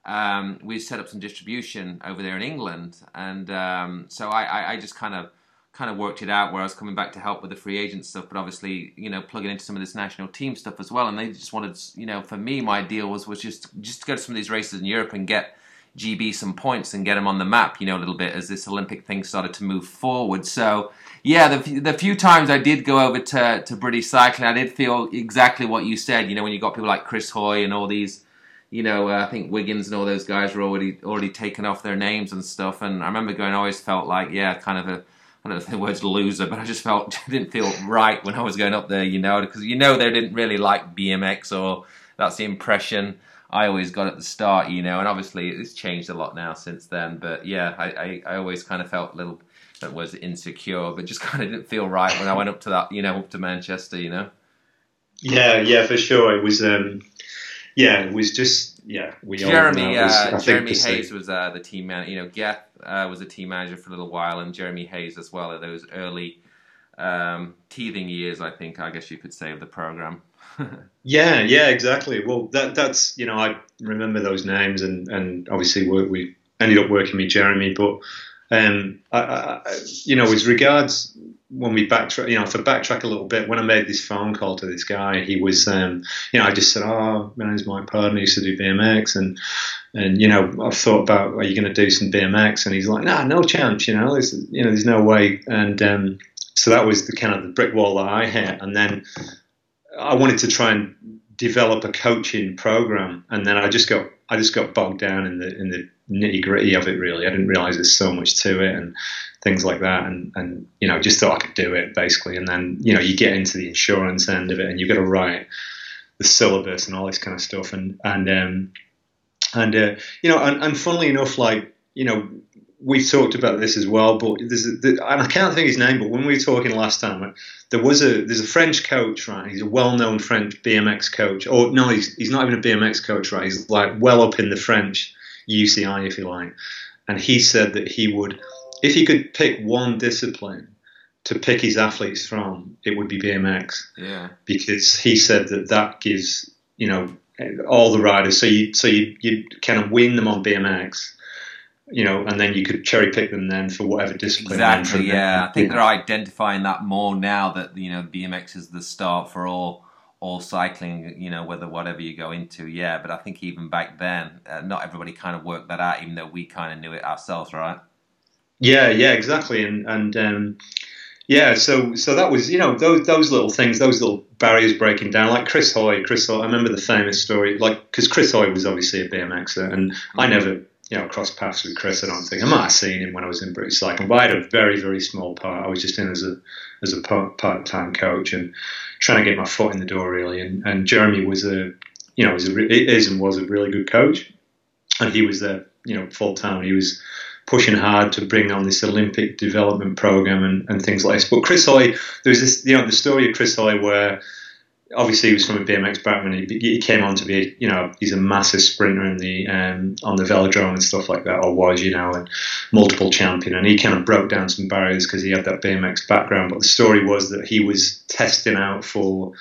Um, we set up some distribution over there in England, and um, so I, I, I just kind of kind of worked it out where I was coming back to help with the free agent stuff, but obviously, you know, plugging into some of this national team stuff as well. And they just wanted, you know, for me, my deal was was just just to go to some of these races in Europe and get GB some points and get them on the map, you know, a little bit as this Olympic thing started to move forward. So yeah, the the few times I did go over to to British cycling, I did feel exactly what you said. You know, when you got people like Chris Hoy and all these you know, uh, I think Wiggins and all those guys were already already taken off their names and stuff. And I remember going, I always felt like, yeah, kind of a I don't know if the word's loser, but I just felt [laughs] didn't feel right when I was going up there, you know, because you know they didn't really like BMX, or that's the impression I always got at the start, you know. And obviously it's changed a lot now since then, but yeah, I, I, I always kind of felt a little that was insecure, but just [laughs] kind of didn't feel right when I went up to that, you know, up to Manchester, you know. Yeah, yeah, for sure. It was, um, yeah, it was just, yeah. We Jeremy, was, uh, Jeremy Hayes was uh, the team man. You know, Geth uh, was a team manager for a little while, and Jeremy Hayes as well. At those early um, teething years, I think, I guess you could say, of the program. [laughs] yeah, yeah, exactly. Well, that that's you know, I remember those names, and and obviously we, we ended up working with Jeremy, but um, I, I, you know, as regards when we backtrack, you know, I backtrack a little bit, when I made this phone call to this guy, he was, um, you know, I just said, "Oh, my name's Mike Pardon. I used to do BMX, and and you know, I've thought about, are you going to do some BMX? And he's like, "Nah, no chance. You know, there's, you know, there's no way." And um, so that was the kind of the brick wall that I hit, and then I wanted to try and develop a coaching program, and then I just got I just got bogged down in the in the nitty gritty of it. Really, I didn't realize there's so much to it and things like that, and and you know just thought I could do it basically. And then you know you get into the insurance end of it, and you've got to write the syllabus and all this kind of stuff, and and um, and uh, you know, and, and funnily enough, like you know, we've talked about this as well, but there's a, and I can't think his name, but when we were talking last time, there was a there's a French coach, right? He's a well-known French BMX coach, or no, he's he's not even a BMX coach, right? He's like well up in the French UCI, if you like, and he said that he would, if he could pick one discipline to pick his athletes from, it would be BMX. Yeah. Because he said that that gives you know all the riders, so you so you you kind of win them on BMX you know, and then you could cherry pick them then for whatever discipline. Exactly. Yeah, I think they're identifying that more now that you know BMX is the start for all all cycling. You know, whether whatever you go into. Yeah, but I think even back then, uh, not everybody kind of worked that out, even though we kind of knew it ourselves, right? Yeah. Yeah. Exactly. And and um, yeah, so so that was you know those those little things, those little barriers breaking down. Like Chris Hoy, Chris Hoy. I remember the famous story, like because Chris Hoy was obviously a BMXer, and mm-hmm. I never you know, cross paths with Chris. I don't think I might have seen him when I was in British Cycling, but I had a very, very small part. I was just in as a as a part time coach and trying to get my foot in the door really. And, and Jeremy was a, you know, was a, is and was a really good coach, and he was there, you know, full time. He was pushing hard to bring on this Olympic development program and, and things like this. But Chris Hoy, there was this, you know, the story of Chris Hoy where obviously he was from a BMX background. He, he came on to be, you know, he's a massive sprinter in the um, on the velodrome and stuff like that, or was, you know, and multiple champion. And he kind of broke down some barriers because he had that BMX background. But the story was that he was testing out for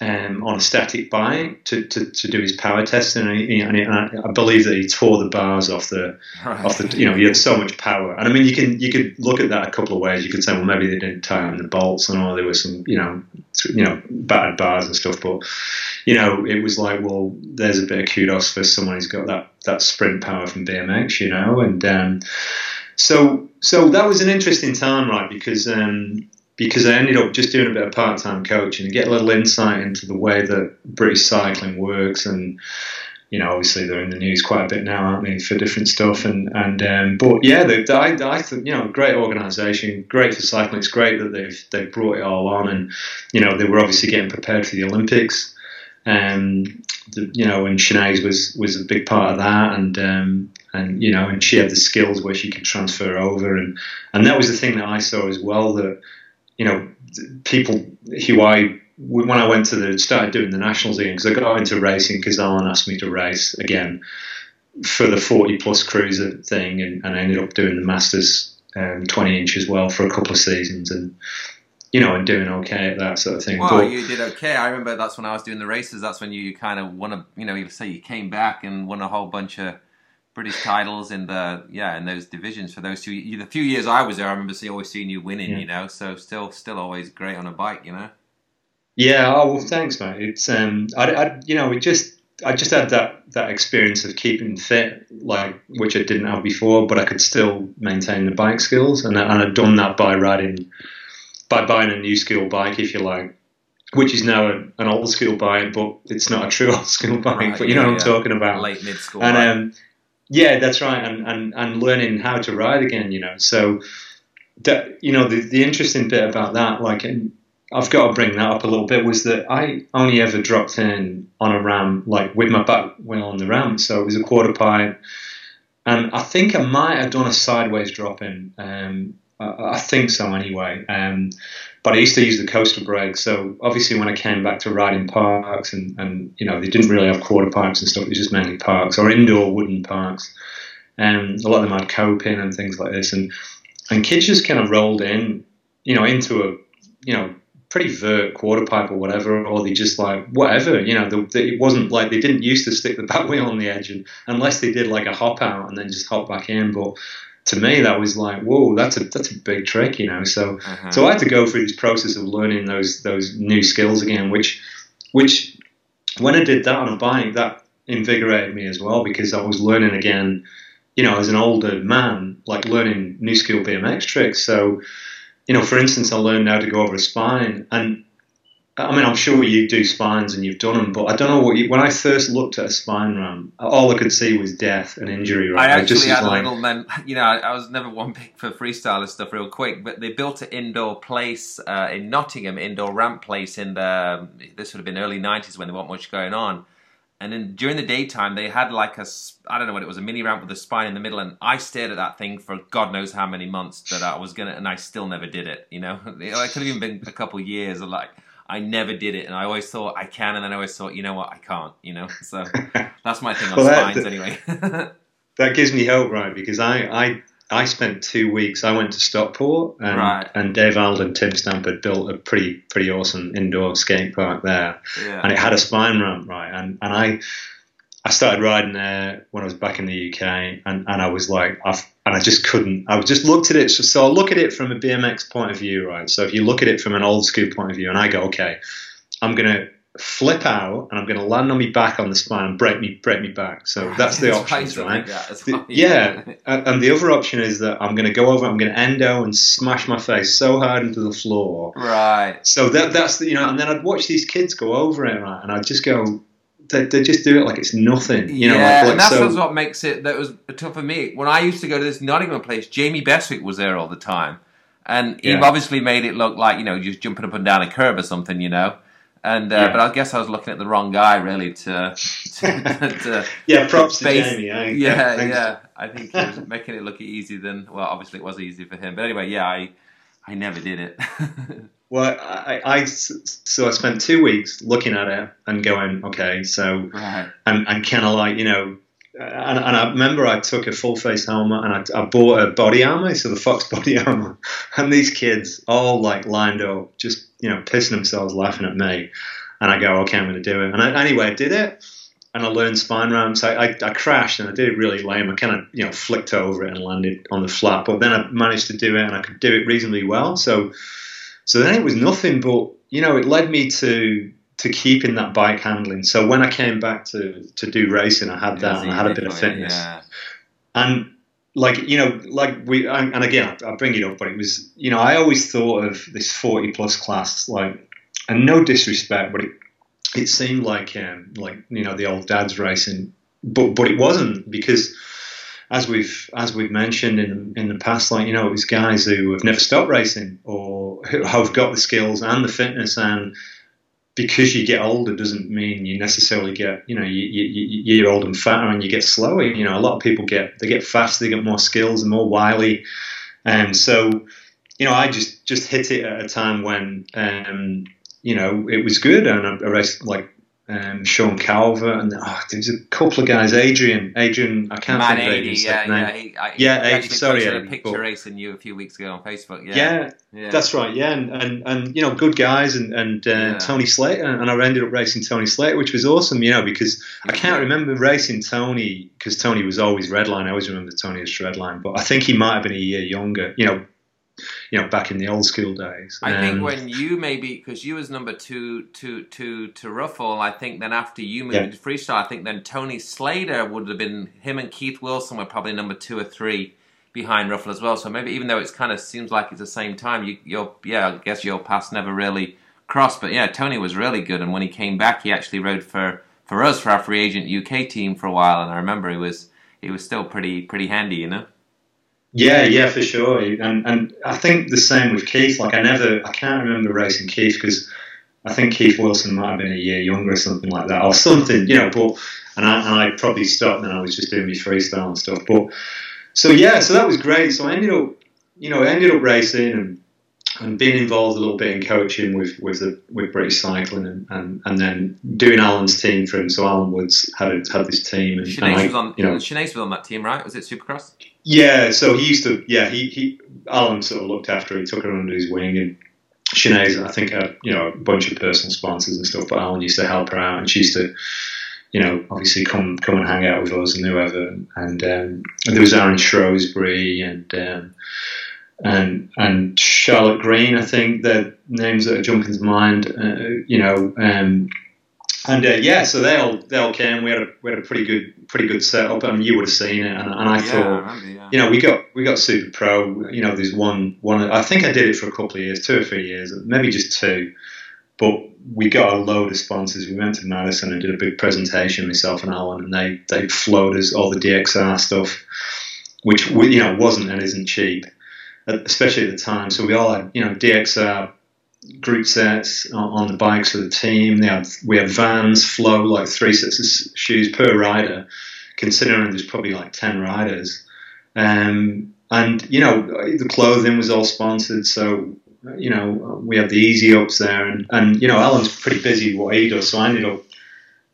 um, on a static bike to, to, to do his power testing, and, he, and, he, and, I believe that he tore the bars off the right. off the. You know, he had so much power, and I mean, you can you could look at that a couple of ways. You could say, well, maybe they didn't tighten the bolts, and all there was some, you know, you know, battered bars and stuff. But you know, it was like, well, there's a bit of kudos for someone who's got that that sprint power from BMX, you know, and. Um, so, so that was an interesting time, right? Because um, because I ended up just doing a bit of part time coaching and get a little insight into the way that British cycling works. And, you know, obviously they're in the news quite a bit now, aren't they, for different stuff. And, and um, but yeah, they, I, I think, you know, great organisation, great for cycling. It's great that they've, they've brought it all on. And, you know, they were obviously getting prepared for the Olympics. Um, the, you know, and Shanaze was, was a big part of that. And, um, and, you know, and she had the skills where she could transfer over. And, and that was the thing that I saw as well that, you know, people who I when I went to the started doing the nationals again because I got into racing because Alan asked me to race again, for the 40 plus cruiser thing, and, and I ended up doing the Masters um, 20 inch as well for a couple of seasons, and you know, and doing okay at that sort of thing. Well, but, you did okay. I remember that's when I was doing the races. That's when you kind of won a, you know, you say you came back and won a whole bunch of British titles in the yeah in those divisions for those two. The few years I was there, I remember see, always seeing you winning. Yeah. You know, so still still always great on a bike. You know. Yeah. Oh well, thanks, mate. It's um, I, I you know, it just I just had that that experience of keeping fit, like which I didn't have before, but I could still maintain the bike skills, and, and I'd done that by riding by buying a new school bike, if you like, which is now an old school bike, but it's not a true [laughs] old school bike. Right, but you yeah, know what I'm talking about. Late mid school. And um, yeah, that's right. And, and and learning how to ride again. You know, so that you know the the interesting bit about that, like. I've got to bring that up a little bit. Was that I only ever dropped in on a ram like with my back wheel on the ram, so it was a quarter pipe, and I think I might have done a sideways drop in. Um, I think so anyway. Um, but I used to use the coaster brake. So obviously, when I came back to riding parks, and, and you know they didn't really have quarter parks and stuff. It was just mainly parks or indoor wooden parks. And a lot of them had coping and things like this. And and kids just kind of rolled in, you know, into a you know pretty vert quarter pipe or whatever, or they just like whatever, you know. The, the, it wasn't like they didn't used to stick the back wheel on the edge, and, unless they did like a hop out and then just hop back in. But to me that was like whoa that's a that's a big trick you know so uh-huh. so I had to go through this process of learning those those new skills again which which when I did that on a bike that invigorated me as well because I was learning again you know as an older man like learning new skill BMX tricks so you know for instance I learned how to go over a spine and I mean, I'm sure you do spines and you've done them, but I don't know what you, when I first looked at a spine ram, all I could see was death and injury. Right? I actually I had like, little then, [laughs] you know, I was never one big for freestyle stuff real quick, but they built an indoor place uh, in Nottingham, indoor ramp place in the, this would have been early 90s when there wasn't much going on. And then during the daytime, they had like a, I don't know what it was, a mini ramp with a spine in the middle. And I stared at that thing for God knows how many months that I was going to, and I still never did it, you know? [laughs] It could have even been a couple years of like, I never did it, and I always thought I can, and then I always thought, you know what, I can't. You know, so [laughs] that's my thing on well, spines, that, anyway. [laughs] that gives me hope, right? Because I, I, I spent two weeks. I went to Stockport, and, right. and Dave Arnold and Tim Stamp had built a pretty, pretty awesome indoor skate park there, yeah. and it had a spine ramp, right? And and I, I started riding there when I was back in the UK, and, and I was like, I've, and I just couldn't. I just looked at it. So, so I look at it from a BMX point of view, right? So if you look at it from an old school point of view, and I go, okay, I'm gonna flip out and I'm going to land on my back on the spine and break me break me back. So [laughs] that's the option, right? Yeah, and the other option is that I'm going to go over, I'm going to endo and smash my face so hard into the floor. Right. So that that's the, you know, and then I'd watch these kids go over it, right, and I'd just go, they, they just do it like it's nothing. You know, yeah, like, and that's so, what makes it. That was tough for me when I used to go to this Nottingham place. Jamie Beswick was there all the time, and he yeah. obviously made it look like you know just jumping up and down a curb or something, you know. And uh, yeah. but I guess I was looking at the wrong guy really to, to, [laughs] to yeah props to, base, Jamie. Eh? Yeah, yeah, yeah. I think he was making it look easy. Then well, obviously it was easy for him. But anyway, yeah, I I never did it. [laughs] Well, I, I, so I spent two weeks looking at it and going, okay, so right. and, and kind of like you know, and, and, I remember I took a full face helmet and I, I, bought a body armor, so the Fox [laughs] body armor, and these kids all like lined up, just you know, pissing themselves laughing at me, and I go, okay, I'm going to do it, and I, anyway, I did it. And I learned spine ramps. I, I, I crashed and I did it really lame. I kind of you know flicked over it and landed on the flat, but then I managed to do it and I could do it reasonably well. So so then it was nothing but you know it led me to to keeping that bike handling. So when I came back to to do racing, I had that and I had a bit of fitness. Yeah. And like you know, like we and again I bring it up, but it was you know I always thought of this forty plus class like, and no disrespect, but it it seemed like um, like you know the old dads racing, but but it wasn't because as we've as we've mentioned in in the past, like you know, it was guys who have never stopped racing or who have got the skills and the fitness, and because you get older doesn't mean you necessarily get you know you, you you're old and fatter and you get slower. You know, a lot of people get they get faster, they get more skills and more wily, and so you know, I just just hit it at a time when um, you know it was good, and I, I raced like um, Sean Calvert, and oh, there's a couple of guys. Adrian, Adrian, I can't Matt think of 80, his yeah, name. yeah, he, I, Yeah, he Adi, actually sorry, posted a picture but- racing you a few weeks ago on Facebook. Yeah, Yeah, yeah. that's right. Yeah, and and, and you know, good guys, and and uh, Yeah. Tony Slater, and I ended up racing Tony Slater, which was awesome. You know, because I can't remember racing Tony because Tony was always redline. I always remember Tony as redline, but I think he might have been a year younger. You know, you know, back in the old school days. I think when you maybe because you was number two to to to Ruffell, I think then after you moved Yeah. into freestyle, I think then Tony Slater would have been him and Keith Wilson were probably number two or three behind Ruffell as well. So maybe even though it's kind of seems like it's the same time, you your yeah, I guess your paths never really crossed. But yeah, Tony was really good, and when he came back, he actually rode for for us for our free agent UK team for a while, and I remember he was he was still pretty pretty handy, you know. Yeah, yeah, for sure. And and I think the same with Keith. Like I never, I can't remember racing Keith because I think Keith Wilson might have been a year younger or something like that, or something, you know. But and I, and I probably stopped and I was just doing my freestyle and stuff. But so yeah, so that was great. So I ended up, you know, I ended up racing and and being involved a little bit in coaching with with the with British cycling and, and, and then doing Alan's team for him. So Alan Woods had a, had this team and, and I, was on you know, Shanaze was on that team, right? Was it Supercross? yeah, so he used to. Yeah, he, he Alan sort of looked after her. He took her under his wing, and Shanaze, I think, had you know a bunch of personal sponsors and stuff. But Alan used to help her out, and she used to, you know, obviously come come and hang out with us and whoever. And, um, and there was Aaron Shrewsbury and um, and and Charlotte Green. I think the names that are jumping to mind. Uh, you know. Um, and uh, yeah, so they all they all came. We had a we had a pretty good pretty good setup. I mean, you would have seen it, and, and I yeah, thought I remember, yeah. you know, we got we got Super Pro. You know, there's one one. I think I did it for a couple of years, two or three years, maybe just two. But we got a load of sponsors. We went to Madison and did a big presentation, myself and Alan, and they they flowed us all the DXR stuff, which we, you know wasn't and isn't cheap, especially at the time. So we all had you know DXR group sets on, the bikes for the team. Had we had vans, flow like three sets of shoes per rider. Considering there's probably like ten riders, um, and you know the clothing was all sponsored, so you know we had the easy ups there, and, and you know Alan's pretty busy what he does, so I ended up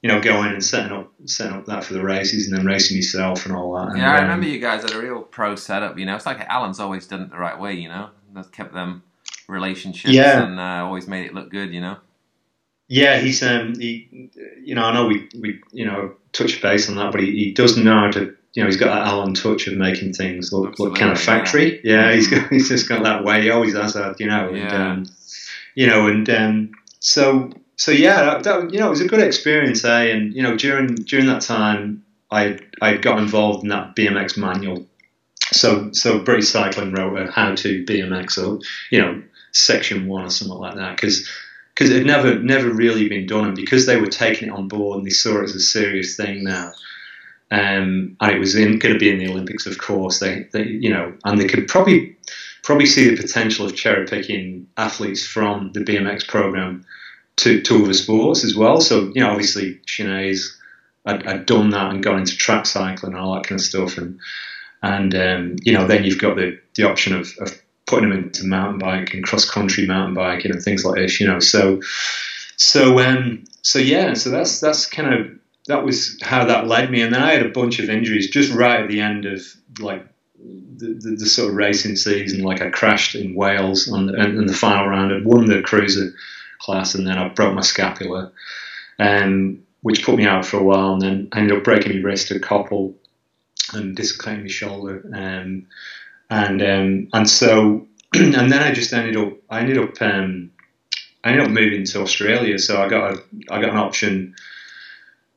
you know going and setting up setting up that for the races, and then racing yourself and all that. And, Yeah, I um, remember you guys had a real pro setup. You know, it's like Alan's always done it the right way. You know, that's kept them relationships Yeah. and uh, always made it look good. You know. Yeah, he's um he you know I know we we you know touch base on that, but he, he does know how to you know he's got that Alan touch of making things look, look kind of factory. Yeah, he's got [laughs] he's just got that way. He always has that, you know. And, Yeah. um, you know, and um, so so yeah, that, you know it was a good experience, eh? And you know during during that time, I I got involved in that BMX manual. So so British Cycling wrote a how to BMX, or you know section one or something like that, because because it had never never really been done, and because they were taking it on board and they saw it as a serious thing now, um, and it was going to be in the Olympics, of course. They, they, you know, and they could probably probably see the potential of cherry picking athletes from the BMX program to, to other sports as well. So you know, obviously, Shanaze's had, had done that and gone into track cycling and all that kind of stuff, and and um, you know, then you've got the the option of, of putting them into mountain bike and cross country mountain biking and things like this, you know. So, so, um, so yeah, so that's that's kind of that was how that led me, and then I had a bunch of injuries just right at the end of like the, the, the sort of racing season. Like I crashed in Wales on the, in the final round, and won the cruiser class, and then I broke my scapula, um, which put me out for a while, and then I ended up breaking my wrist at Koppel and dislocating my shoulder. Um, and um, and so [clears throat] and then I just ended up I ended up um, I ended up moving to Australia. So I got a I got an option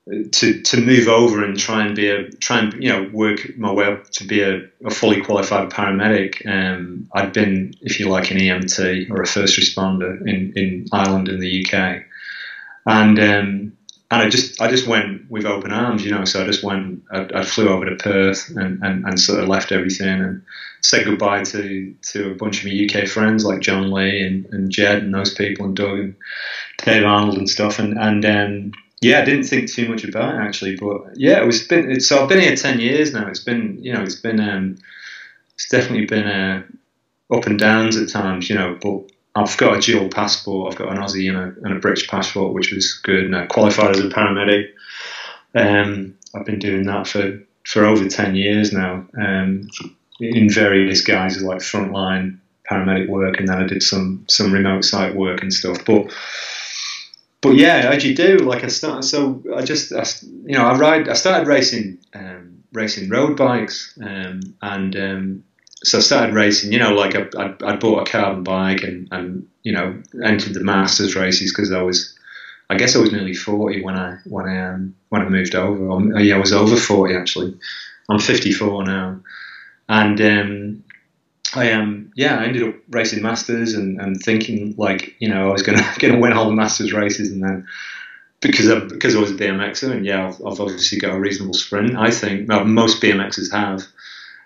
to to move over and try and be a try and you know work my way up to be a, a fully qualified paramedic. Um, I'd been, if you like, an EMT or a first responder in, in Ireland in the UK, and um, and I just I just went with open arms, you know. So I just went I, I flew over to Perth and, and, and sort of left everything and said goodbye to to a bunch of my UK friends like John Lee and, and Jed and those people and Doug and Dave Arnold and stuff and and um, yeah, I didn't think too much about it actually, but yeah, it was been. It's, so I've been here ten years now. It's been, you know, it's been, um, it's definitely been uh, up and downs at times, you know. But I've got a dual passport. I've got an Aussie and a, and a British passport, which was good. And I qualified as a paramedic. Um, I've been doing that for, for over 10 years now um, in various guises like frontline paramedic work, and then I did some some remote site work and stuff. But but yeah, as you do, like I started. So I just I, you know I ride. I started racing um, racing road bikes, um, and um, so I started racing. You know, like I, I, I bought a carbon bike and and you know entered the masters races because I was. I guess I was nearly forty when I when I um, when I moved over. Um, yeah, I was over forty actually. I'm 54 now, and um, I um, yeah, I ended up racing masters and, and thinking like, you know, I was going [laughs] to going to win all the masters races, and then because I, because I was a BMXer, and yeah, I've, I've obviously got a reasonable sprint. I think well, most BMXers have,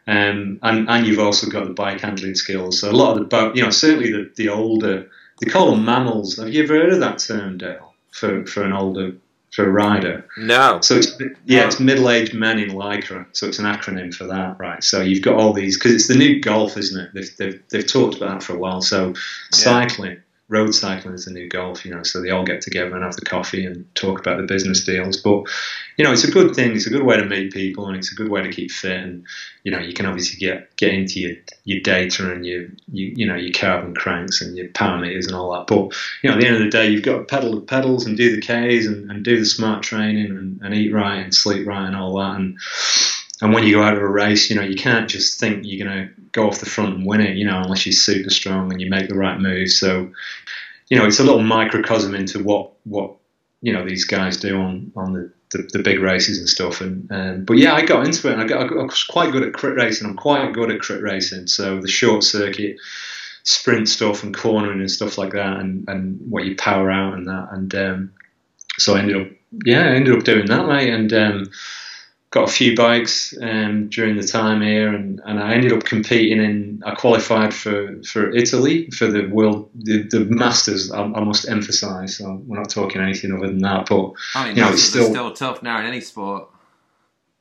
um, and and you've also got the bike handling skills. So a lot of the, you know, certainly the the older, they call them mammals. Have you ever heard of that term, Dale? For for an older for a rider. No. So it's yeah, no. it's middle-aged men in lycra. So it's an acronym for that, right? So you've got all these because it's the new golf, isn't it? They've, they've, they've talked about that for a while. So cycling, road cycling is the new golf, you know. So they all get together and have the coffee and talk about the business deals. But you know, it's a good thing. It's a good way to meet people, and it's a good way to keep fit. And you know, you can obviously get get into your, your data and your you, you know your carbon cranks and your power meters and all that. But you know, at the end of the day, you've got to pedal the pedals and do the Ks and, and do the smart training and, and eat right and sleep right and all that. And and when you go out of a race, you know, you can't just think you're going to go off the front and win it, you know, unless you're super strong and you make the right moves. So, you know, it's a little microcosm into what what you know these guys do on on the the, the, big races and stuff. And um, but yeah, I got into it. And I, got, I was quite good at crit racing. I'm quite good at crit racing. So the short circuit, sprint stuff, and cornering and stuff like that, and, and what you power out and that. And um, so I ended up yeah, I ended up doing that, mate. And um, got a few bikes um, during the time here, and, and I ended up competing in. I qualified for, for Italy for the world the, the Masters. I, I must emphasise. So we're not talking anything other than that, but I mean, you know, it's still still tough now in any sport.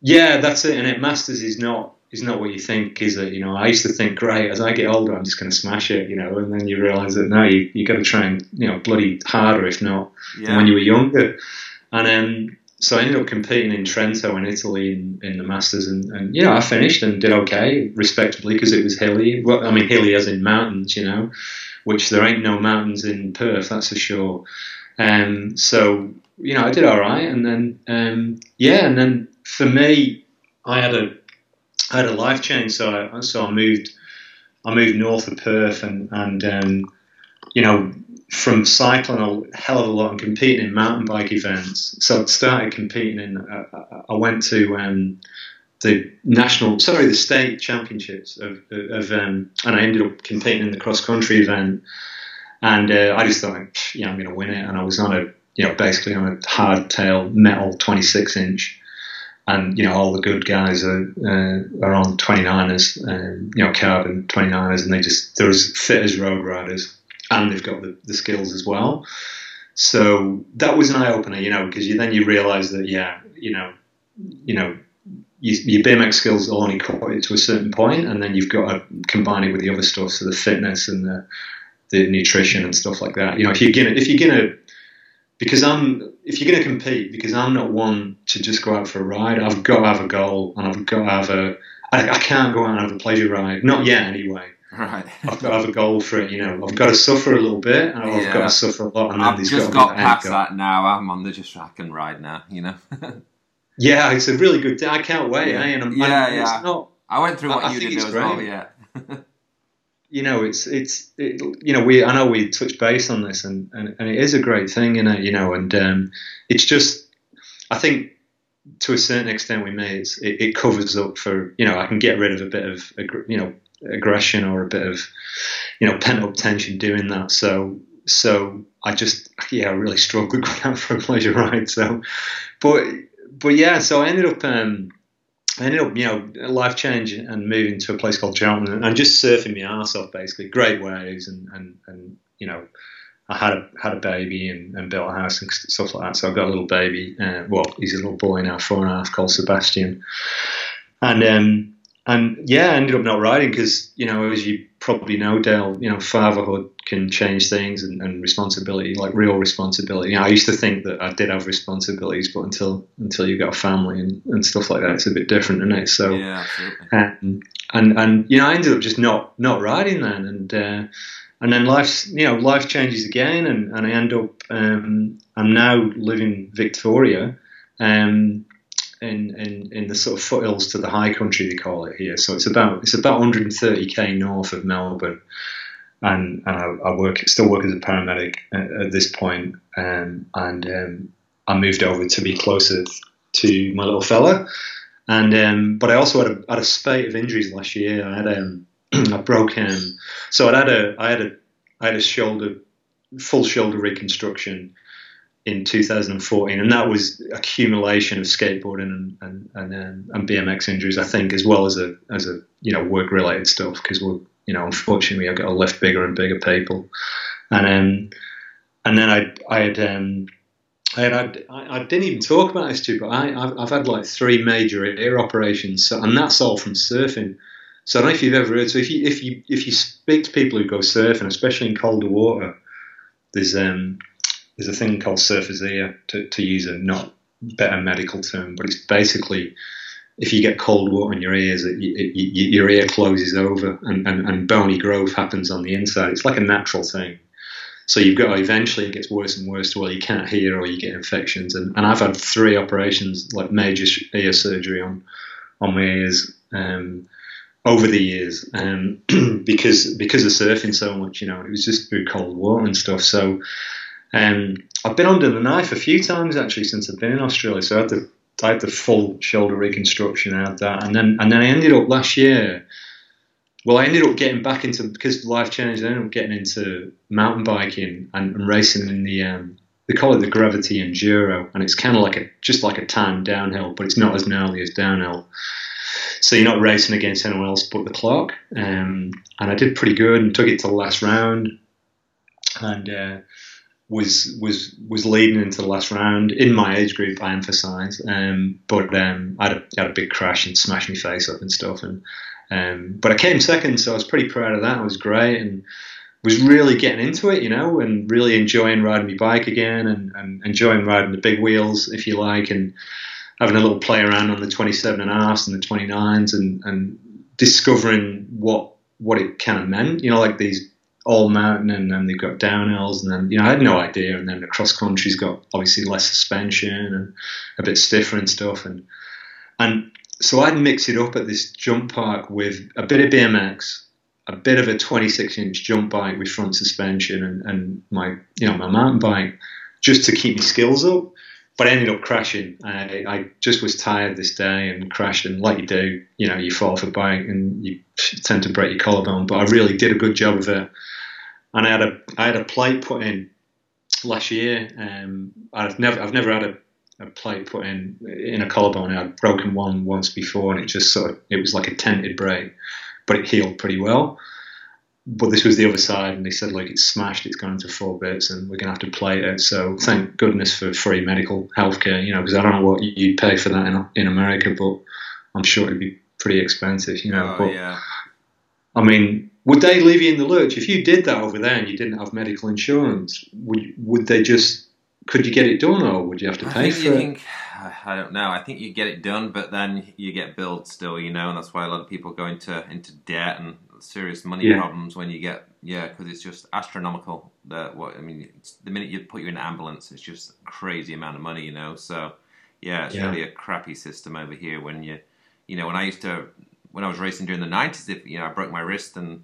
Yeah, that's it. And it Masters is not is not what you think, is it? You know, I used to think, great, as I get older, I'm just going to smash it, you know, and then you realise that no, you you got to train, you know, bloody harder if not yeah. when you were younger. And um, so I ended up competing in Trento in Italy in, in the Masters, and, and, I finished and did okay, respectably, because it was hilly. Well, I mean, hilly as in mountains, you know, which there ain't no mountains in Perth, that's for sure. Um, so you know, I did all right, and then um, yeah, and then for me, I had a I had a life change. So I so I moved I moved north of Perth, and and um, you know from cycling a hell of a lot and competing in mountain bike events. So I started competing in. Uh, uh, I went to um, the national, sorry, the state championships of, of um, and I ended up competing in the cross country event. And uh, I just thought, yeah, I'm going to win it. And I was on a, you know, basically on a hardtail metal 26 inch. And you know all the good guys are uh, are on 29ers, um, you know carbon 29ers, and they just they're as fit as road riders and they've got the, the skills as well. So that was an eye opener, you know, because you, then you realise that yeah, you know, you know, you, your BMX skills only cut it to a certain point, and then you've got to combine it with the other stuff, so the fitness and the the nutrition and stuff like that. You know, if you're gonna if you're gonna because I'm if you're gonna compete, because I'm not one to just go out for a ride. I've got to have a goal, and I've got to have a. I, I can't go out and have a pleasure ride, not yet anyway. Right. I've got to have a [laughs] goal for it, you know. I've got to suffer a little bit, and I've got to suffer a lot. And I've just got, got past that now. I'm on the just I can ride now, you know. [laughs] yeah, it's a really good day. I can't wait. Yeah, eh? and I'm, yeah, yeah. Not, I went through what I, you I did as well. Yeah. [laughs] you know, it's it's it, you know we I know we touched base on this, and, and, and it is a great thing, you know, you know, and um, it's just I think to a certain extent we may it, it covers up for you know I can get rid of a bit of you know aggression or a bit of you know pent up tension doing that. So so I just yeah I really struggled [laughs] going out for a pleasure ride. So but but yeah, so I ended up. Um, I ended up, you know, life change and moving to a place called Cheltenham and just surfing my ass off, basically. Great waves and, and, and you know, I had a had a baby and, and, built a house and stuff like that. So I've got a little baby. Uh, well, he's a little boy now, four and a half, called Sebastian. And um, and yeah, I ended up not riding because you know as you probably know, Dale, you know, fatherhood can change things and, and responsibility, like real responsibility. You know, I used to think that I did have responsibilities, but until until you got a family and, and stuff like that, it's a bit different, isn't it? So, yeah, absolutely. And, and you know, I ended up just not not riding then, and uh, and then life, you know, life changes again, and, and I end up, um, I'm now living Victoria, um, in, in, in the sort of foothills to the high country they call it here. So it's about it's about 130k north of Melbourne, and and I, I work still work as a paramedic at, at this point, um, and um, I moved over to be closer to my little fella, and um, but I also had a, had a spate of injuries last year. I had um, [clears throat] I broke um, so I had a I had a I had a shoulder full shoulder reconstruction in 2014, and that was accumulation of skateboarding and and, and, um, and BMX injuries, I think, as well as a as a you know work related stuff because we're you know unfortunately I've got to lift bigger and bigger people, and um, and then I I had um, I, had, I, I didn't even talk about this too, but I I've, had like three major ear operations, so, and that's all from surfing. So I don't know if you've ever heard. So if you if you if you speak to people who go surfing, especially in colder water, there's um there's a thing called surfer's ear, to, to use a not better medical term, but it's basically if you get cold water in your ears, it, it, it, your ear closes over and, and, and, bony growth happens on the inside. It's like a natural thing. So you've got eventually it gets worse and worse to where you can't hear or you get infections. And, and I've had three operations, like major ear surgery on on my ears um, over the years, um, [clears throat] because because of surfing so much. You know, it was just through cold water and stuff. So um, I've been under the knife a few times actually since I've been in Australia. So I had the I had the full shoulder reconstruction. Had that, and then and then I ended up last year. Well, I ended up getting back into because life changed. I ended up getting into mountain biking and, and racing in the um, they call it the gravity enduro, and it's kind of like a just like a time downhill, but it's not as gnarly as downhill. So you're not racing against anyone else but the clock. Um, and I did pretty good and took it to the last round. And uh, was was was leading into the last round in my age group. I emphasise, um, but um, I had, a, had a big crash and smashed my face up and stuff. And um, but I came second, so I was pretty proud of that. It was great and was really getting into it, you know, and really enjoying riding my bike again and, and enjoying riding the big wheels, if you like, and having a little play around on the 27 and a half and the 29s and, and discovering what what it kind of meant, you know, like these all mountain and then they've got downhills and then you know I had no idea and then the cross country's got obviously less suspension and a bit stiffer and stuff and and so I'd mix it up at this jump park with a bit of BMX, a bit of a 26 inch jump bike with front suspension and, and my you know my mountain bike just to keep my skills up. But I ended up crashing. I, I just was tired this day and crashed. And like you do, you know, you fall off a bike and you tend to break your collarbone. But I really did a good job of it and I had a I had a plate put in last year. Um, I've never I've never had a, a plate put in in a collarbone. I'd broken one once before, and it just sort of it was like a tented break, but it healed pretty well. But this was the other side, and they said like it's smashed, it's gone into four bits, and we're gonna have to plate it. So thank goodness for free medical healthcare, you know, because I don't know what you'd pay for that in in America, but I'm sure it'd be pretty expensive, you know. Oh, but yeah. I mean, would they leave you in the lurch if you did that over there and you didn't have medical insurance? Would would they just could you get it done or would you have to pay for it? Think, I don't know. I think you get it done, but then you get billed still, you know, and that's why a lot of people go into into debt and serious money yeah. problems when you get yeah, because it's just astronomical. That what I mean, the minute you put you in an ambulance, it's just a crazy amount of money, you know. So yeah, it's yeah. really a crappy system over here. When you, you know, when I used to when I was racing during the nineties, if you know I broke my wrist and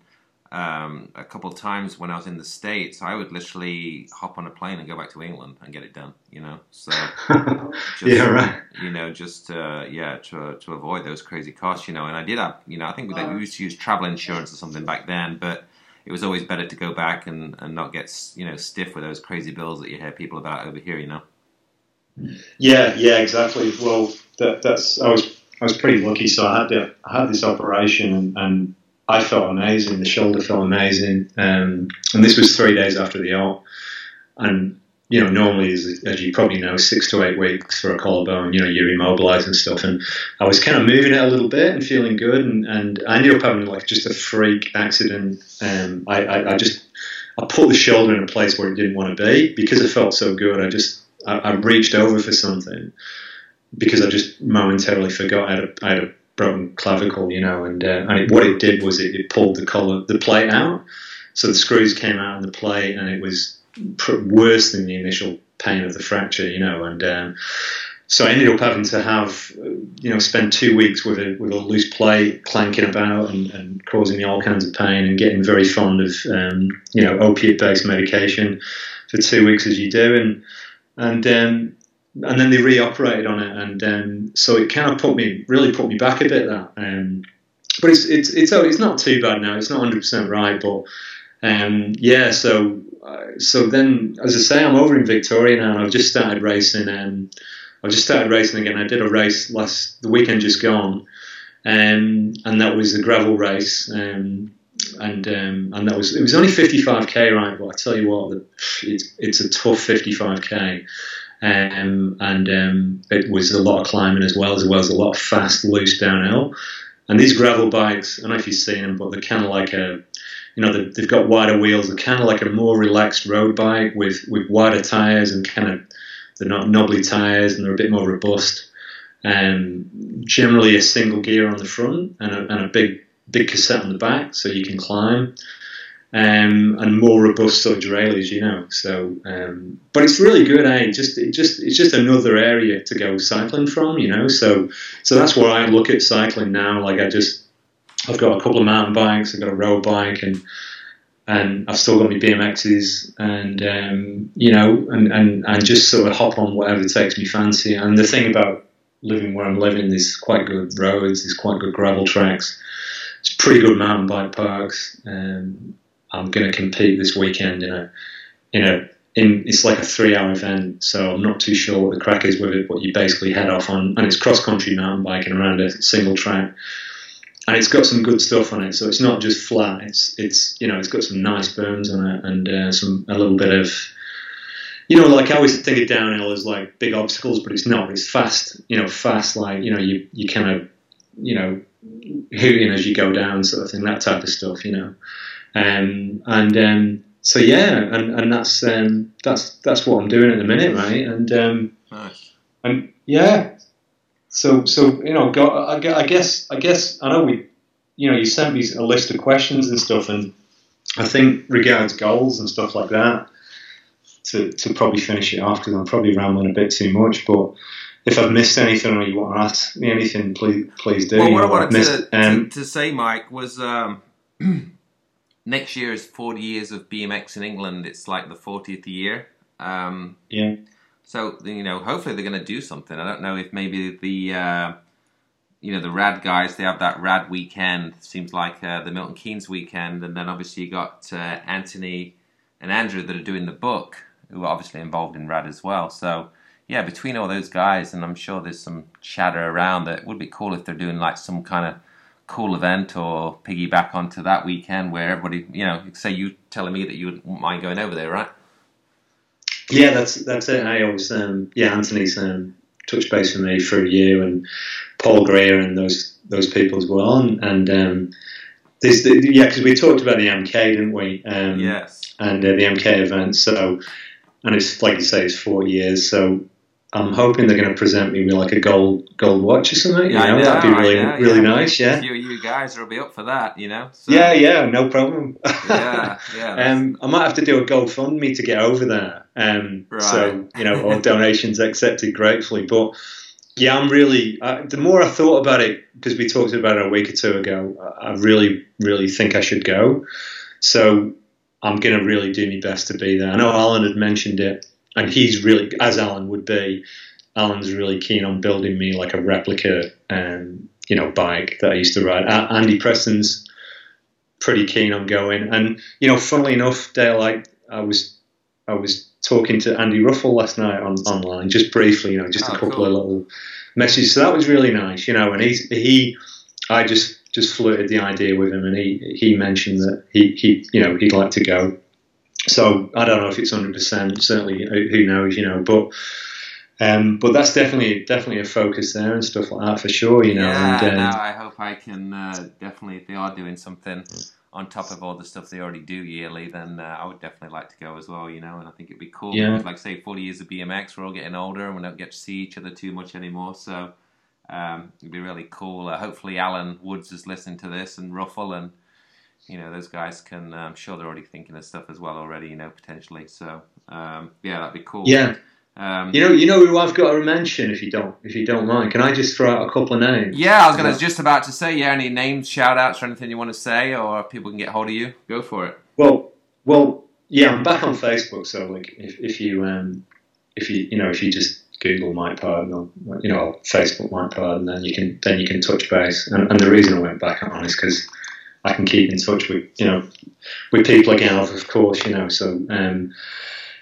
um, a couple of times when I was in the States, I would literally hop on a plane and go back to England and get it done, you know? So, [laughs] just, yeah, right. You know, just, uh, yeah, to, to avoid those crazy costs, you know, and I did have, you know, I think we, we used to use travel insurance or something back then, but it was always better to go back and, and not get, you know, stiff with those crazy bills that you hear people about over here, you know? Yeah, yeah, exactly. Well, that, that's, I was, I was pretty lucky. So I had, to, I had this operation and, and I felt amazing. The shoulder felt amazing, um, and this was three days after the op. And you know, normally, as, as, you probably know, six to eight weeks for a collarbone, you know, you're immobilized and stuff. And I was kind of moving it a little bit and feeling good. And, and I ended up having like just a freak accident. Um, I, I, I just, I put the shoulder in a place where it didn't want to be because I felt so good. I just, I, I reached over for something because I just momentarily forgot I had a, I had a broken clavicle, you know, and, uh, and it, what it did was it, it pulled the collar, the plate out. So the screws came out in the plate and it was worse than the initial pain of the fracture, you know, and um, so I ended up having to have, you know, spend two weeks with a with a loose plate clanking about and, and causing me all kinds of pain and getting very fond of, um, you know, opiate based medication for two weeks as you do, and and um, and then they reoperated on it, and um, so it kind of put me really put me back a bit that. Um, but it's it's it's it's not too bad now. It's not 100 percent right, but um, yeah, so uh, so then, as I say, I'm over in Victoria now, and I've just started racing. Um, I've just started racing again. I did a race last the weekend just gone, um, and that was the gravel race. Um, and um, and that was it was only 55k right, but I tell you what, it's it's a tough 55k. Um, and um, it was a lot of climbing as well, as well as a lot of fast, loose downhill. And these gravel bikes, I don't know if you've seen them, but they're kind of like a you know, they've got wider wheels. They're kind of like a more relaxed road bike with, with wider tyres and kind of they're not knobbly tyres and they're a bit more robust. Um, generally, a single gear on the front and a, and a big big cassette on the back, so you can climb. Um, and more robust sort of derailleurs, you know. So, um, but it's really good, eh? Just, it just, it's just another area to go cycling from, you know. So, so that's where I look at cycling now. Like I just, I've got a couple of mountain bikes. I've got a road bike, and and I've still got my BMXs, and um, you know, and, and and just sort of hop on whatever takes me fancy. And the thing about living where I'm living, there's quite good roads, there's quite good gravel tracks, it's pretty good mountain bike parks. Um, I'm going to compete this weekend in a in a in it's like a three hour event, so I'm not too sure what the crack is with it. But you basically head off on, and it's cross country mountain biking around a single track and it's got some good stuff on it. So it's not just flat. It's it's you know it's got some nice berms on it and uh, some a little bit of you know like I always think of downhill as like big obstacles, but it's not. It's fast. You know, fast like you know you you kind of you know hooting as you go down sort of thing. That type of stuff. You know, um, and um, so yeah, and and that's um, that's that's what I'm doing at the minute, right? And um, nice. and yeah, so so you know, I guess I guess I know we, you know, you sent me a list of questions and stuff, and I think regards goals and stuff like that. To, to probably finish it off because I'm probably rambling a bit too much, but if I've missed anything or you want to ask me anything, please please do. Well, what I wanted missed, to, um, to, to, say, Mike, was um, [clears throat] next year is 40 years of BMX in England. It's like the 40th year. Um, yeah. So you know, hopefully they're going to do something. I don't know if maybe the uh, you know the Rad guys they have that Rad weekend. Seems like uh, the Milton Keynes weekend, and then obviously you got uh, Anthony and Andrew that are doing the book, who are obviously involved in Rad as well. So yeah, between all those guys, and I'm sure there's some chatter around that it would be cool if they're doing like some kind of cool event or piggyback onto that weekend where everybody, you know, say you telling me that you wouldn't mind going over there, right? Yeah, that's that's it. I always um, yeah, Anthony's um, touched base with me for a year, and Paul Greer and those those people as well. And, and um, there's the, yeah, because we talked about the MK, didn't we? Um, yes. And uh, the MK event. So, and it's like you say, it's four years. So I'm hoping they're going to present me with like a gold gold watch or something. You know, know that'd be really yeah, really yeah. nice. Yeah, you, you guys will be up for that, you know. So. Yeah, yeah, no problem. [laughs] yeah, yeah. um, I might have to do a GoFundMe to get over there. Um, right. So you know, all donations accepted gratefully. But yeah, I'm really. Uh, the more I thought about it, because we talked about it a week or two ago, I really, really think I should go. So I'm going to really do my best to be there. I know Alan had mentioned it and he's really, as Alan would be, Alan's really keen on building me like a replica, um, you know, bike that I used to ride. A- Andy Preston's pretty keen on going, and you know, funnily enough, Dale, like I was, I was talking to Andy Ruffell last night on online, just briefly, you know, just oh, a couple cool. of little messages. So that was really nice, you know, and he, he, I just just flirted the idea with him, and he he mentioned that he he you know he'd like to go so I don't know if it's hundred percent. Certainly, who knows? You know, but. Um, but that's definitely definitely a focus there and stuff like that for sure. You know. Yeah, and, no, I hope I can uh, definitely if they are doing something on top of all the stuff they already do yearly, then uh, I would definitely like to go as well. You know, and I think it'd be cool. Yeah. Because, like say, forty years of BMX, we're all getting older and we don't get to see each other too much anymore. So um, it'd be really cool. Uh, hopefully, Alan Woods is listening to this and Ruffell and. You know those guys can. I'm sure they're already thinking of stuff as well already. You know potentially. So um, yeah, that'd be cool. Yeah. Um, You know, you know who I've got to mention if you don't, if you don't mind. Can I just throw out a couple of names? Yeah, I was gonna just about to say, yeah, any names, shout outs or anything you want to say or people can get hold of you, go for it. Well, well, yeah, I'm back on Facebook, so like, if, if you, um, if you, you know, if you just Google Mike Pardon or you know Facebook Mike Pardon, then you can then you can touch base. And, and the reason I went back on is because I can keep in touch with you know with people again, of course, you know. So, um,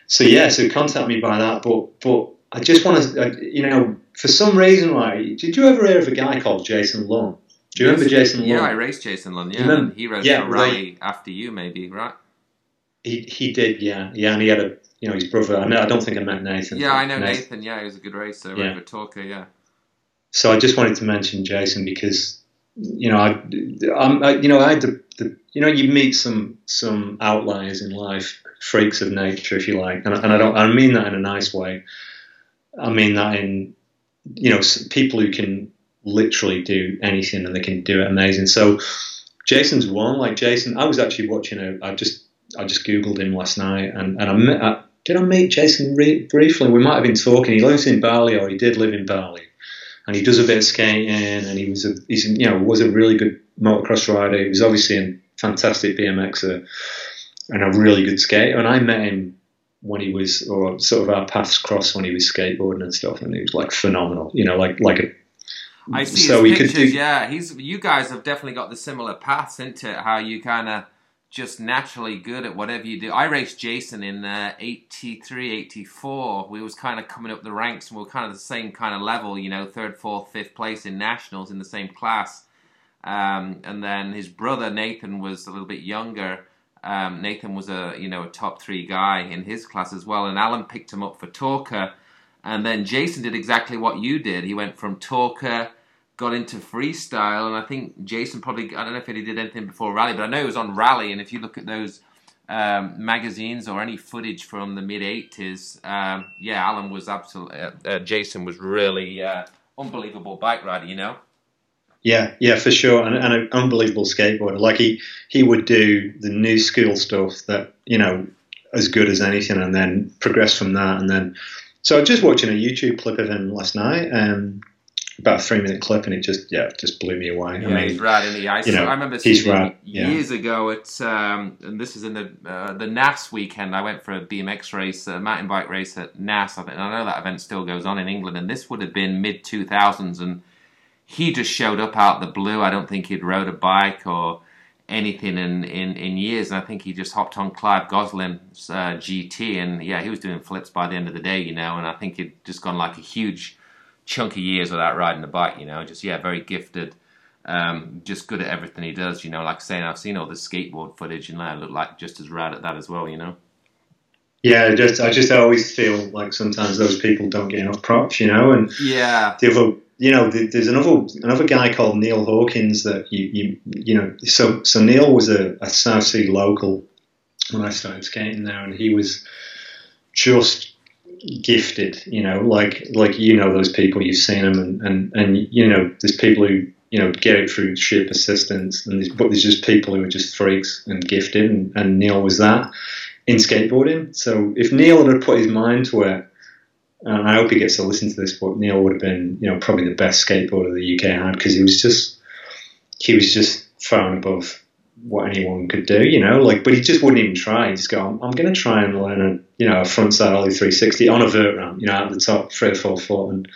so yeah, so contact me by that. But but I just want to, you know, for some reason, why did you ever hear of a guy called Jason Lund? Do you remember Jason Lund? Yeah, I raced Jason Lund. Yeah, he raced yeah, a Raleigh after you, maybe, right? He he did, yeah, yeah, and he had a you know his brother. I, know, I don't think I met Nathan. Yeah, I know Nathan. Nathan. Yeah, he was a good racer, Yeah. yeah. talker. Yeah, So I just wanted to mention Jason because you know I, I'm, I you know I had the, the you know you meet some some outliers in life, freaks of nature, if you like, and, and I don't I mean that in a nice way. I mean that in you know people who can literally do anything and they can do it amazing. So Jason's one. Like Jason, I was actually watching a. I just I just googled him last night and and I met. I, did I meet Jason re- briefly? We might have been talking. He lives in Bali, or he did live in Bali, and he does a bit of skating. And he was a he's you know was a really good motocross rider. He was obviously a fantastic BMXer and a really good skater. And I met him when he was, or sort of our paths crossed when he was skateboarding and stuff, and he was like phenomenal. You know, like like a. I see so his pictures. do- Yeah, he's. You guys have definitely got the similar paths, isn't it? How you kind of just naturally good at whatever you do. I raced Jason in uh, 83, 84. We was kind of coming up the ranks, and we were kind of the same kind of level. You know, third, fourth, fifth place in nationals in the same class. Um, and then his brother Nathan was a little bit younger. Um, Nathan was a you know a top three guy in his class as well, and Alan picked him up for Talcor. And then Jason did exactly what you did. He went from Talcor, got into freestyle, and I think Jason probably I don't know if he did anything before Raleigh, but I know he was on Raleigh. And if you look at those um, magazines or any footage from the mid '80s, um, yeah, Alan was absolutely. Uh, uh, Jason was really uh, unbelievable bike rider. You know. Yeah, yeah, for sure, and, and an unbelievable skateboarder. Like he he would do the new school stuff that you know as good as anything, and then progress from that. And then, so just watching a YouTube clip of him last night, um, about a three minute clip, and it just yeah, just blew me away. Yeah, I mean, he's rad, isn't he? I, you know, I remember seeing rad, yeah. years ago at, um, and this is in the uh, the NASS weekend. I went for a BMX race, a mountain bike race at NASS. I, think, I know that event still goes on in England, and this would have been mid 2000s, and he just showed up out the blue. I don't think he'd rode a bike or anything in, in, in years, and I think he just hopped on Clive Gosling's uh, GT, and yeah, he was doing flips by the end of the day, you know, and I think he'd just gone like a huge chunk of years without riding a bike, you know, just yeah, very gifted, um, just good at everything he does, you know. Like saying, I've seen all the skateboard footage, and I look like just as rad at that as well, you know. yeah, just I just always feel like sometimes those people don't get enough props, you know, and Yeah, the other you know th- there's another another guy called Neil Hawkins that you you you know so so Neil was a, a Southsea local when I started skating there and he was just gifted you know like like you know those people you've seen them and and, and you know there's people who you know get it through sheer persistence and there's, but there's just people who are just freaks and gifted and, and Neil was that in skateboarding. So if Neil had put his mind to it and I hope he gets to listen to this, but Neil would have been, you know, probably the best skateboarder the UK had because he was just, he was just far and above what anyone could do, you know, like, but he just wouldn't even try. He'd just go, I'm, I'm going to try and learn a, you know, a frontside ollie 360 on a vert ramp, you know, at the top, three or four foot, and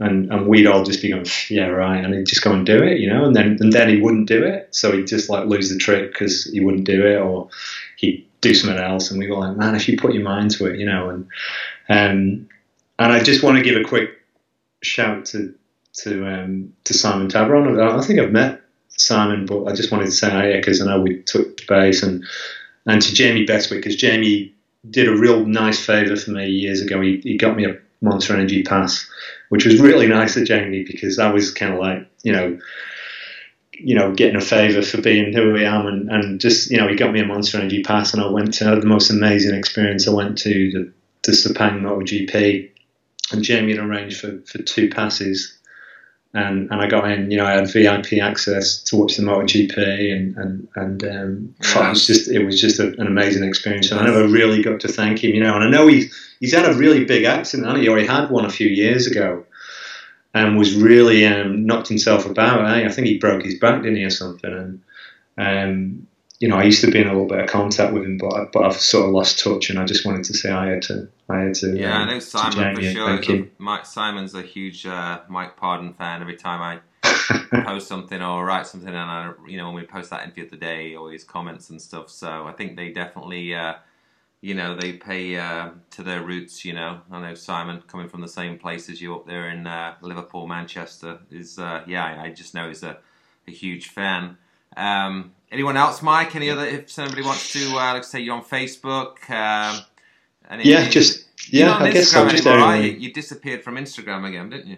and and we'd all just be going, yeah, right, and he'd just go and do it, you know, and then and then he wouldn't do it, so he'd just like lose the trick because he wouldn't do it, or he'd do something else, and we were like, man, if you put your mind to it, you know, and um, and I just want to give a quick shout to to um, to Simon Tabron. I think I've met Simon, but I just wanted to say oh, hi because I know we took base and and to Jamie Bestwick because Jamie did a real nice favour for me years ago. He, he got me a Monster Energy pass, which was really nice of Jamie because I was kind of like, you know, you know, getting a favour for being who I am, and, and just you know, he got me a Monster Energy pass, and I went to the most amazing experience. I went to the, the Sepang MotoGP, and Jamie had arranged for, for two passes, and and I got in. You know, I had VIP access to watch the MotoGP, and and and um, yeah. [laughs] it was just it was just a, an amazing experience, and I never really got to thank him. You know, and I know he's he's had a really big accident, he? Or he had one a few years ago and was really um, knocked himself about. Eh? I think he broke his back, didn't he, or something? And um, you know, I used to be in a little bit of contact with him, but but I've sort of lost touch, and I just wanted to say I had to. I had to. Yeah, um, I know Simon for sure. Mike Simon's a huge uh, Mike Pardon fan. Every time I [laughs] post something or write something, and I, you know, when we post that interview of the day, always comments and stuff. So I think they definitely. Uh, you know, they pay uh, to their roots. You know, I know Simon coming from the same place as you up there in uh, Liverpool, Manchester is uh, yeah. I just know he's a, a huge fan. Um, anyone else, Mike? Any other? If somebody wants to, uh, let's say you're on Facebook. Um, yeah, just yeah. I guess so. Just anymore, right? you disappeared from Instagram again, didn't you?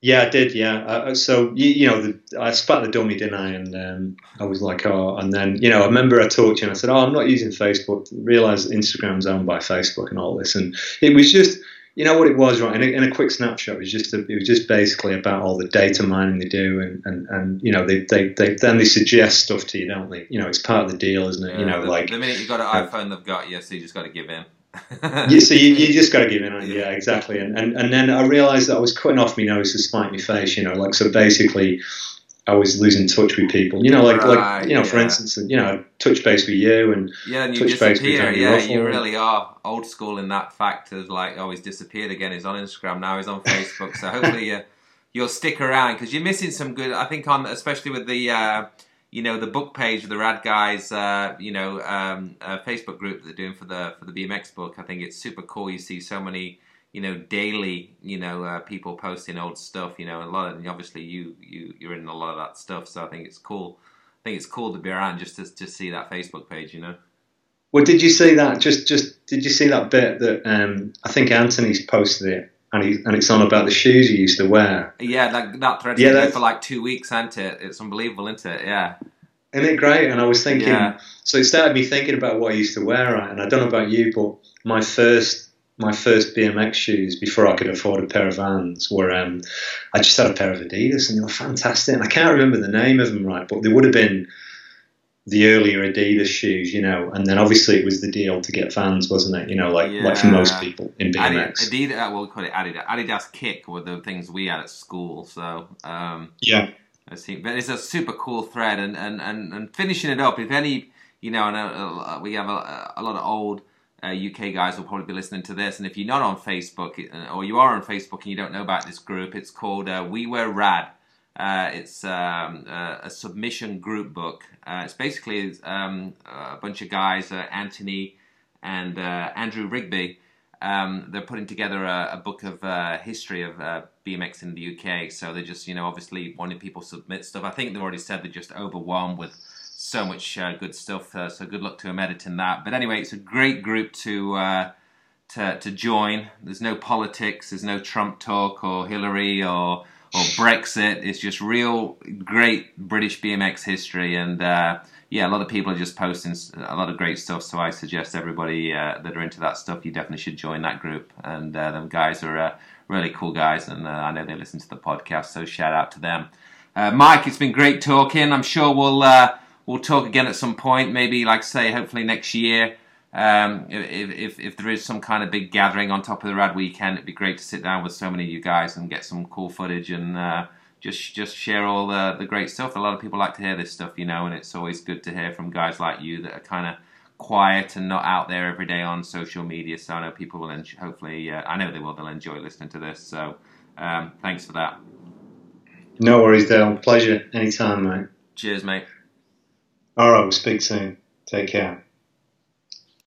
Yeah, I did. Yeah. Uh, so you, you know, the, I spat the dummy, didn't I? And um, I was like, oh. And then you know, I remember I talked to you and I said, oh, I'm not using Facebook. Realised Instagram's owned by Facebook and all this, and it was just. You know what it was, right? In a, in a quick snapshot, it was just a, it was just basically about all the data mining they do, and, and, and you know they, they, they then they suggest stuff to you, don't they? You know, it's part of the deal, isn't it? Yeah, you know, the, like the minute you've got an uh, iPhone, they've got you, so you just got to give in [laughs] yeah, so you, you just got to give in. Yeah, exactly. And, and and then I realised that I was cutting off my nose to spite my face. You know, like so basically. I was losing touch with people, you know, like right, like you know, yeah. for instance, you know, touch base with you and yeah, and you touch disappear. base with yeah, you really are old school in that fact of like, oh, he's disappeared again. He's on Instagram now. He's on Facebook. So hopefully, uh, you'll stick around because you're missing some good. I think on especially with the. Uh, you know the book page of the Rad Guys, uh, you know, um, uh, Facebook group that they're doing for the for the BMX book. I think it's super cool. You see so many, you know, daily, you know, uh, people posting old stuff. You know, a lot of obviously you you you're in a lot of that stuff. So I think it's cool. I think it's cool to be around just to just see that Facebook page. You know. Well, did you see that? Just just did you see that bit that um, I think Anthony's posted it and he, and it's on about the shoes he used to wear. Yeah, that that thread yeah, for like two weeks, ain't it? It's unbelievable, isn't it? Yeah. Isn't it great? And I was thinking, yeah. so it started me thinking about what I used to wear, right? And I don't know about you, but my first my first BMX shoes before I could afford a pair of Vans were um, I just had a pair of Adidas, and they were fantastic. And I can't remember the name of them, right? But they would have been the earlier Adidas shoes, you know, and then obviously it was the deal to get Vans, wasn't it? You know, like yeah. like for most people in BMX. Adidas, uh, well, we call it Adidas. Adidas Kick were the things we had at school. So um, yeah, but it's a super cool thread, and, and, and, and finishing it up. If any, you know, uh, we have a, a lot of old. Uh, UK guys will probably be listening to this, and if you're not on Facebook uh, or you are on Facebook and you don't know about this group, it's called uh, We Were Rad. Uh, it's um, uh, a submission group book. Uh, it's basically um, a bunch of guys, Anthony and Andrew Rigby. Um, they're putting together a, a book of history of BMX in the UK. So they just, you know, obviously wanting people to submit stuff. I think they've already said they're just overwhelmed with so much good stuff. so good luck to him editing that. But anyway, it's a great group to to to join. There's no politics. There's no Trump talk or Hillary or or Brexit. It's just real great British BMX history, and uh, yeah, a lot of people are just posting a lot of great stuff. So I suggest everybody uh, that are into that stuff, you definitely should join that group. And uh, them guys are uh, really cool guys, and uh, I know they listen to the podcast, so shout out to them. Uh, Mike, it's been great talking. I'm sure we'll we'll talk again at some point. Maybe, like say, hopefully next year. Um, if, if, if there is some kind of big gathering on top of the Rad weekend, it'd be great to sit down with so many of you guys and get some cool footage and uh, just just share all the, the great stuff. A lot of people like to hear this stuff, you know, and it's always good to hear from guys like you that are kind of quiet and not out there every day on social media. So I know people will enjoy, hopefully, uh, I know they will. They'll enjoy listening to this. So um, thanks for that. No worries, Dale. Pleasure. Anytime, mate. Cheers, mate. All right, we'll speak soon. Take care.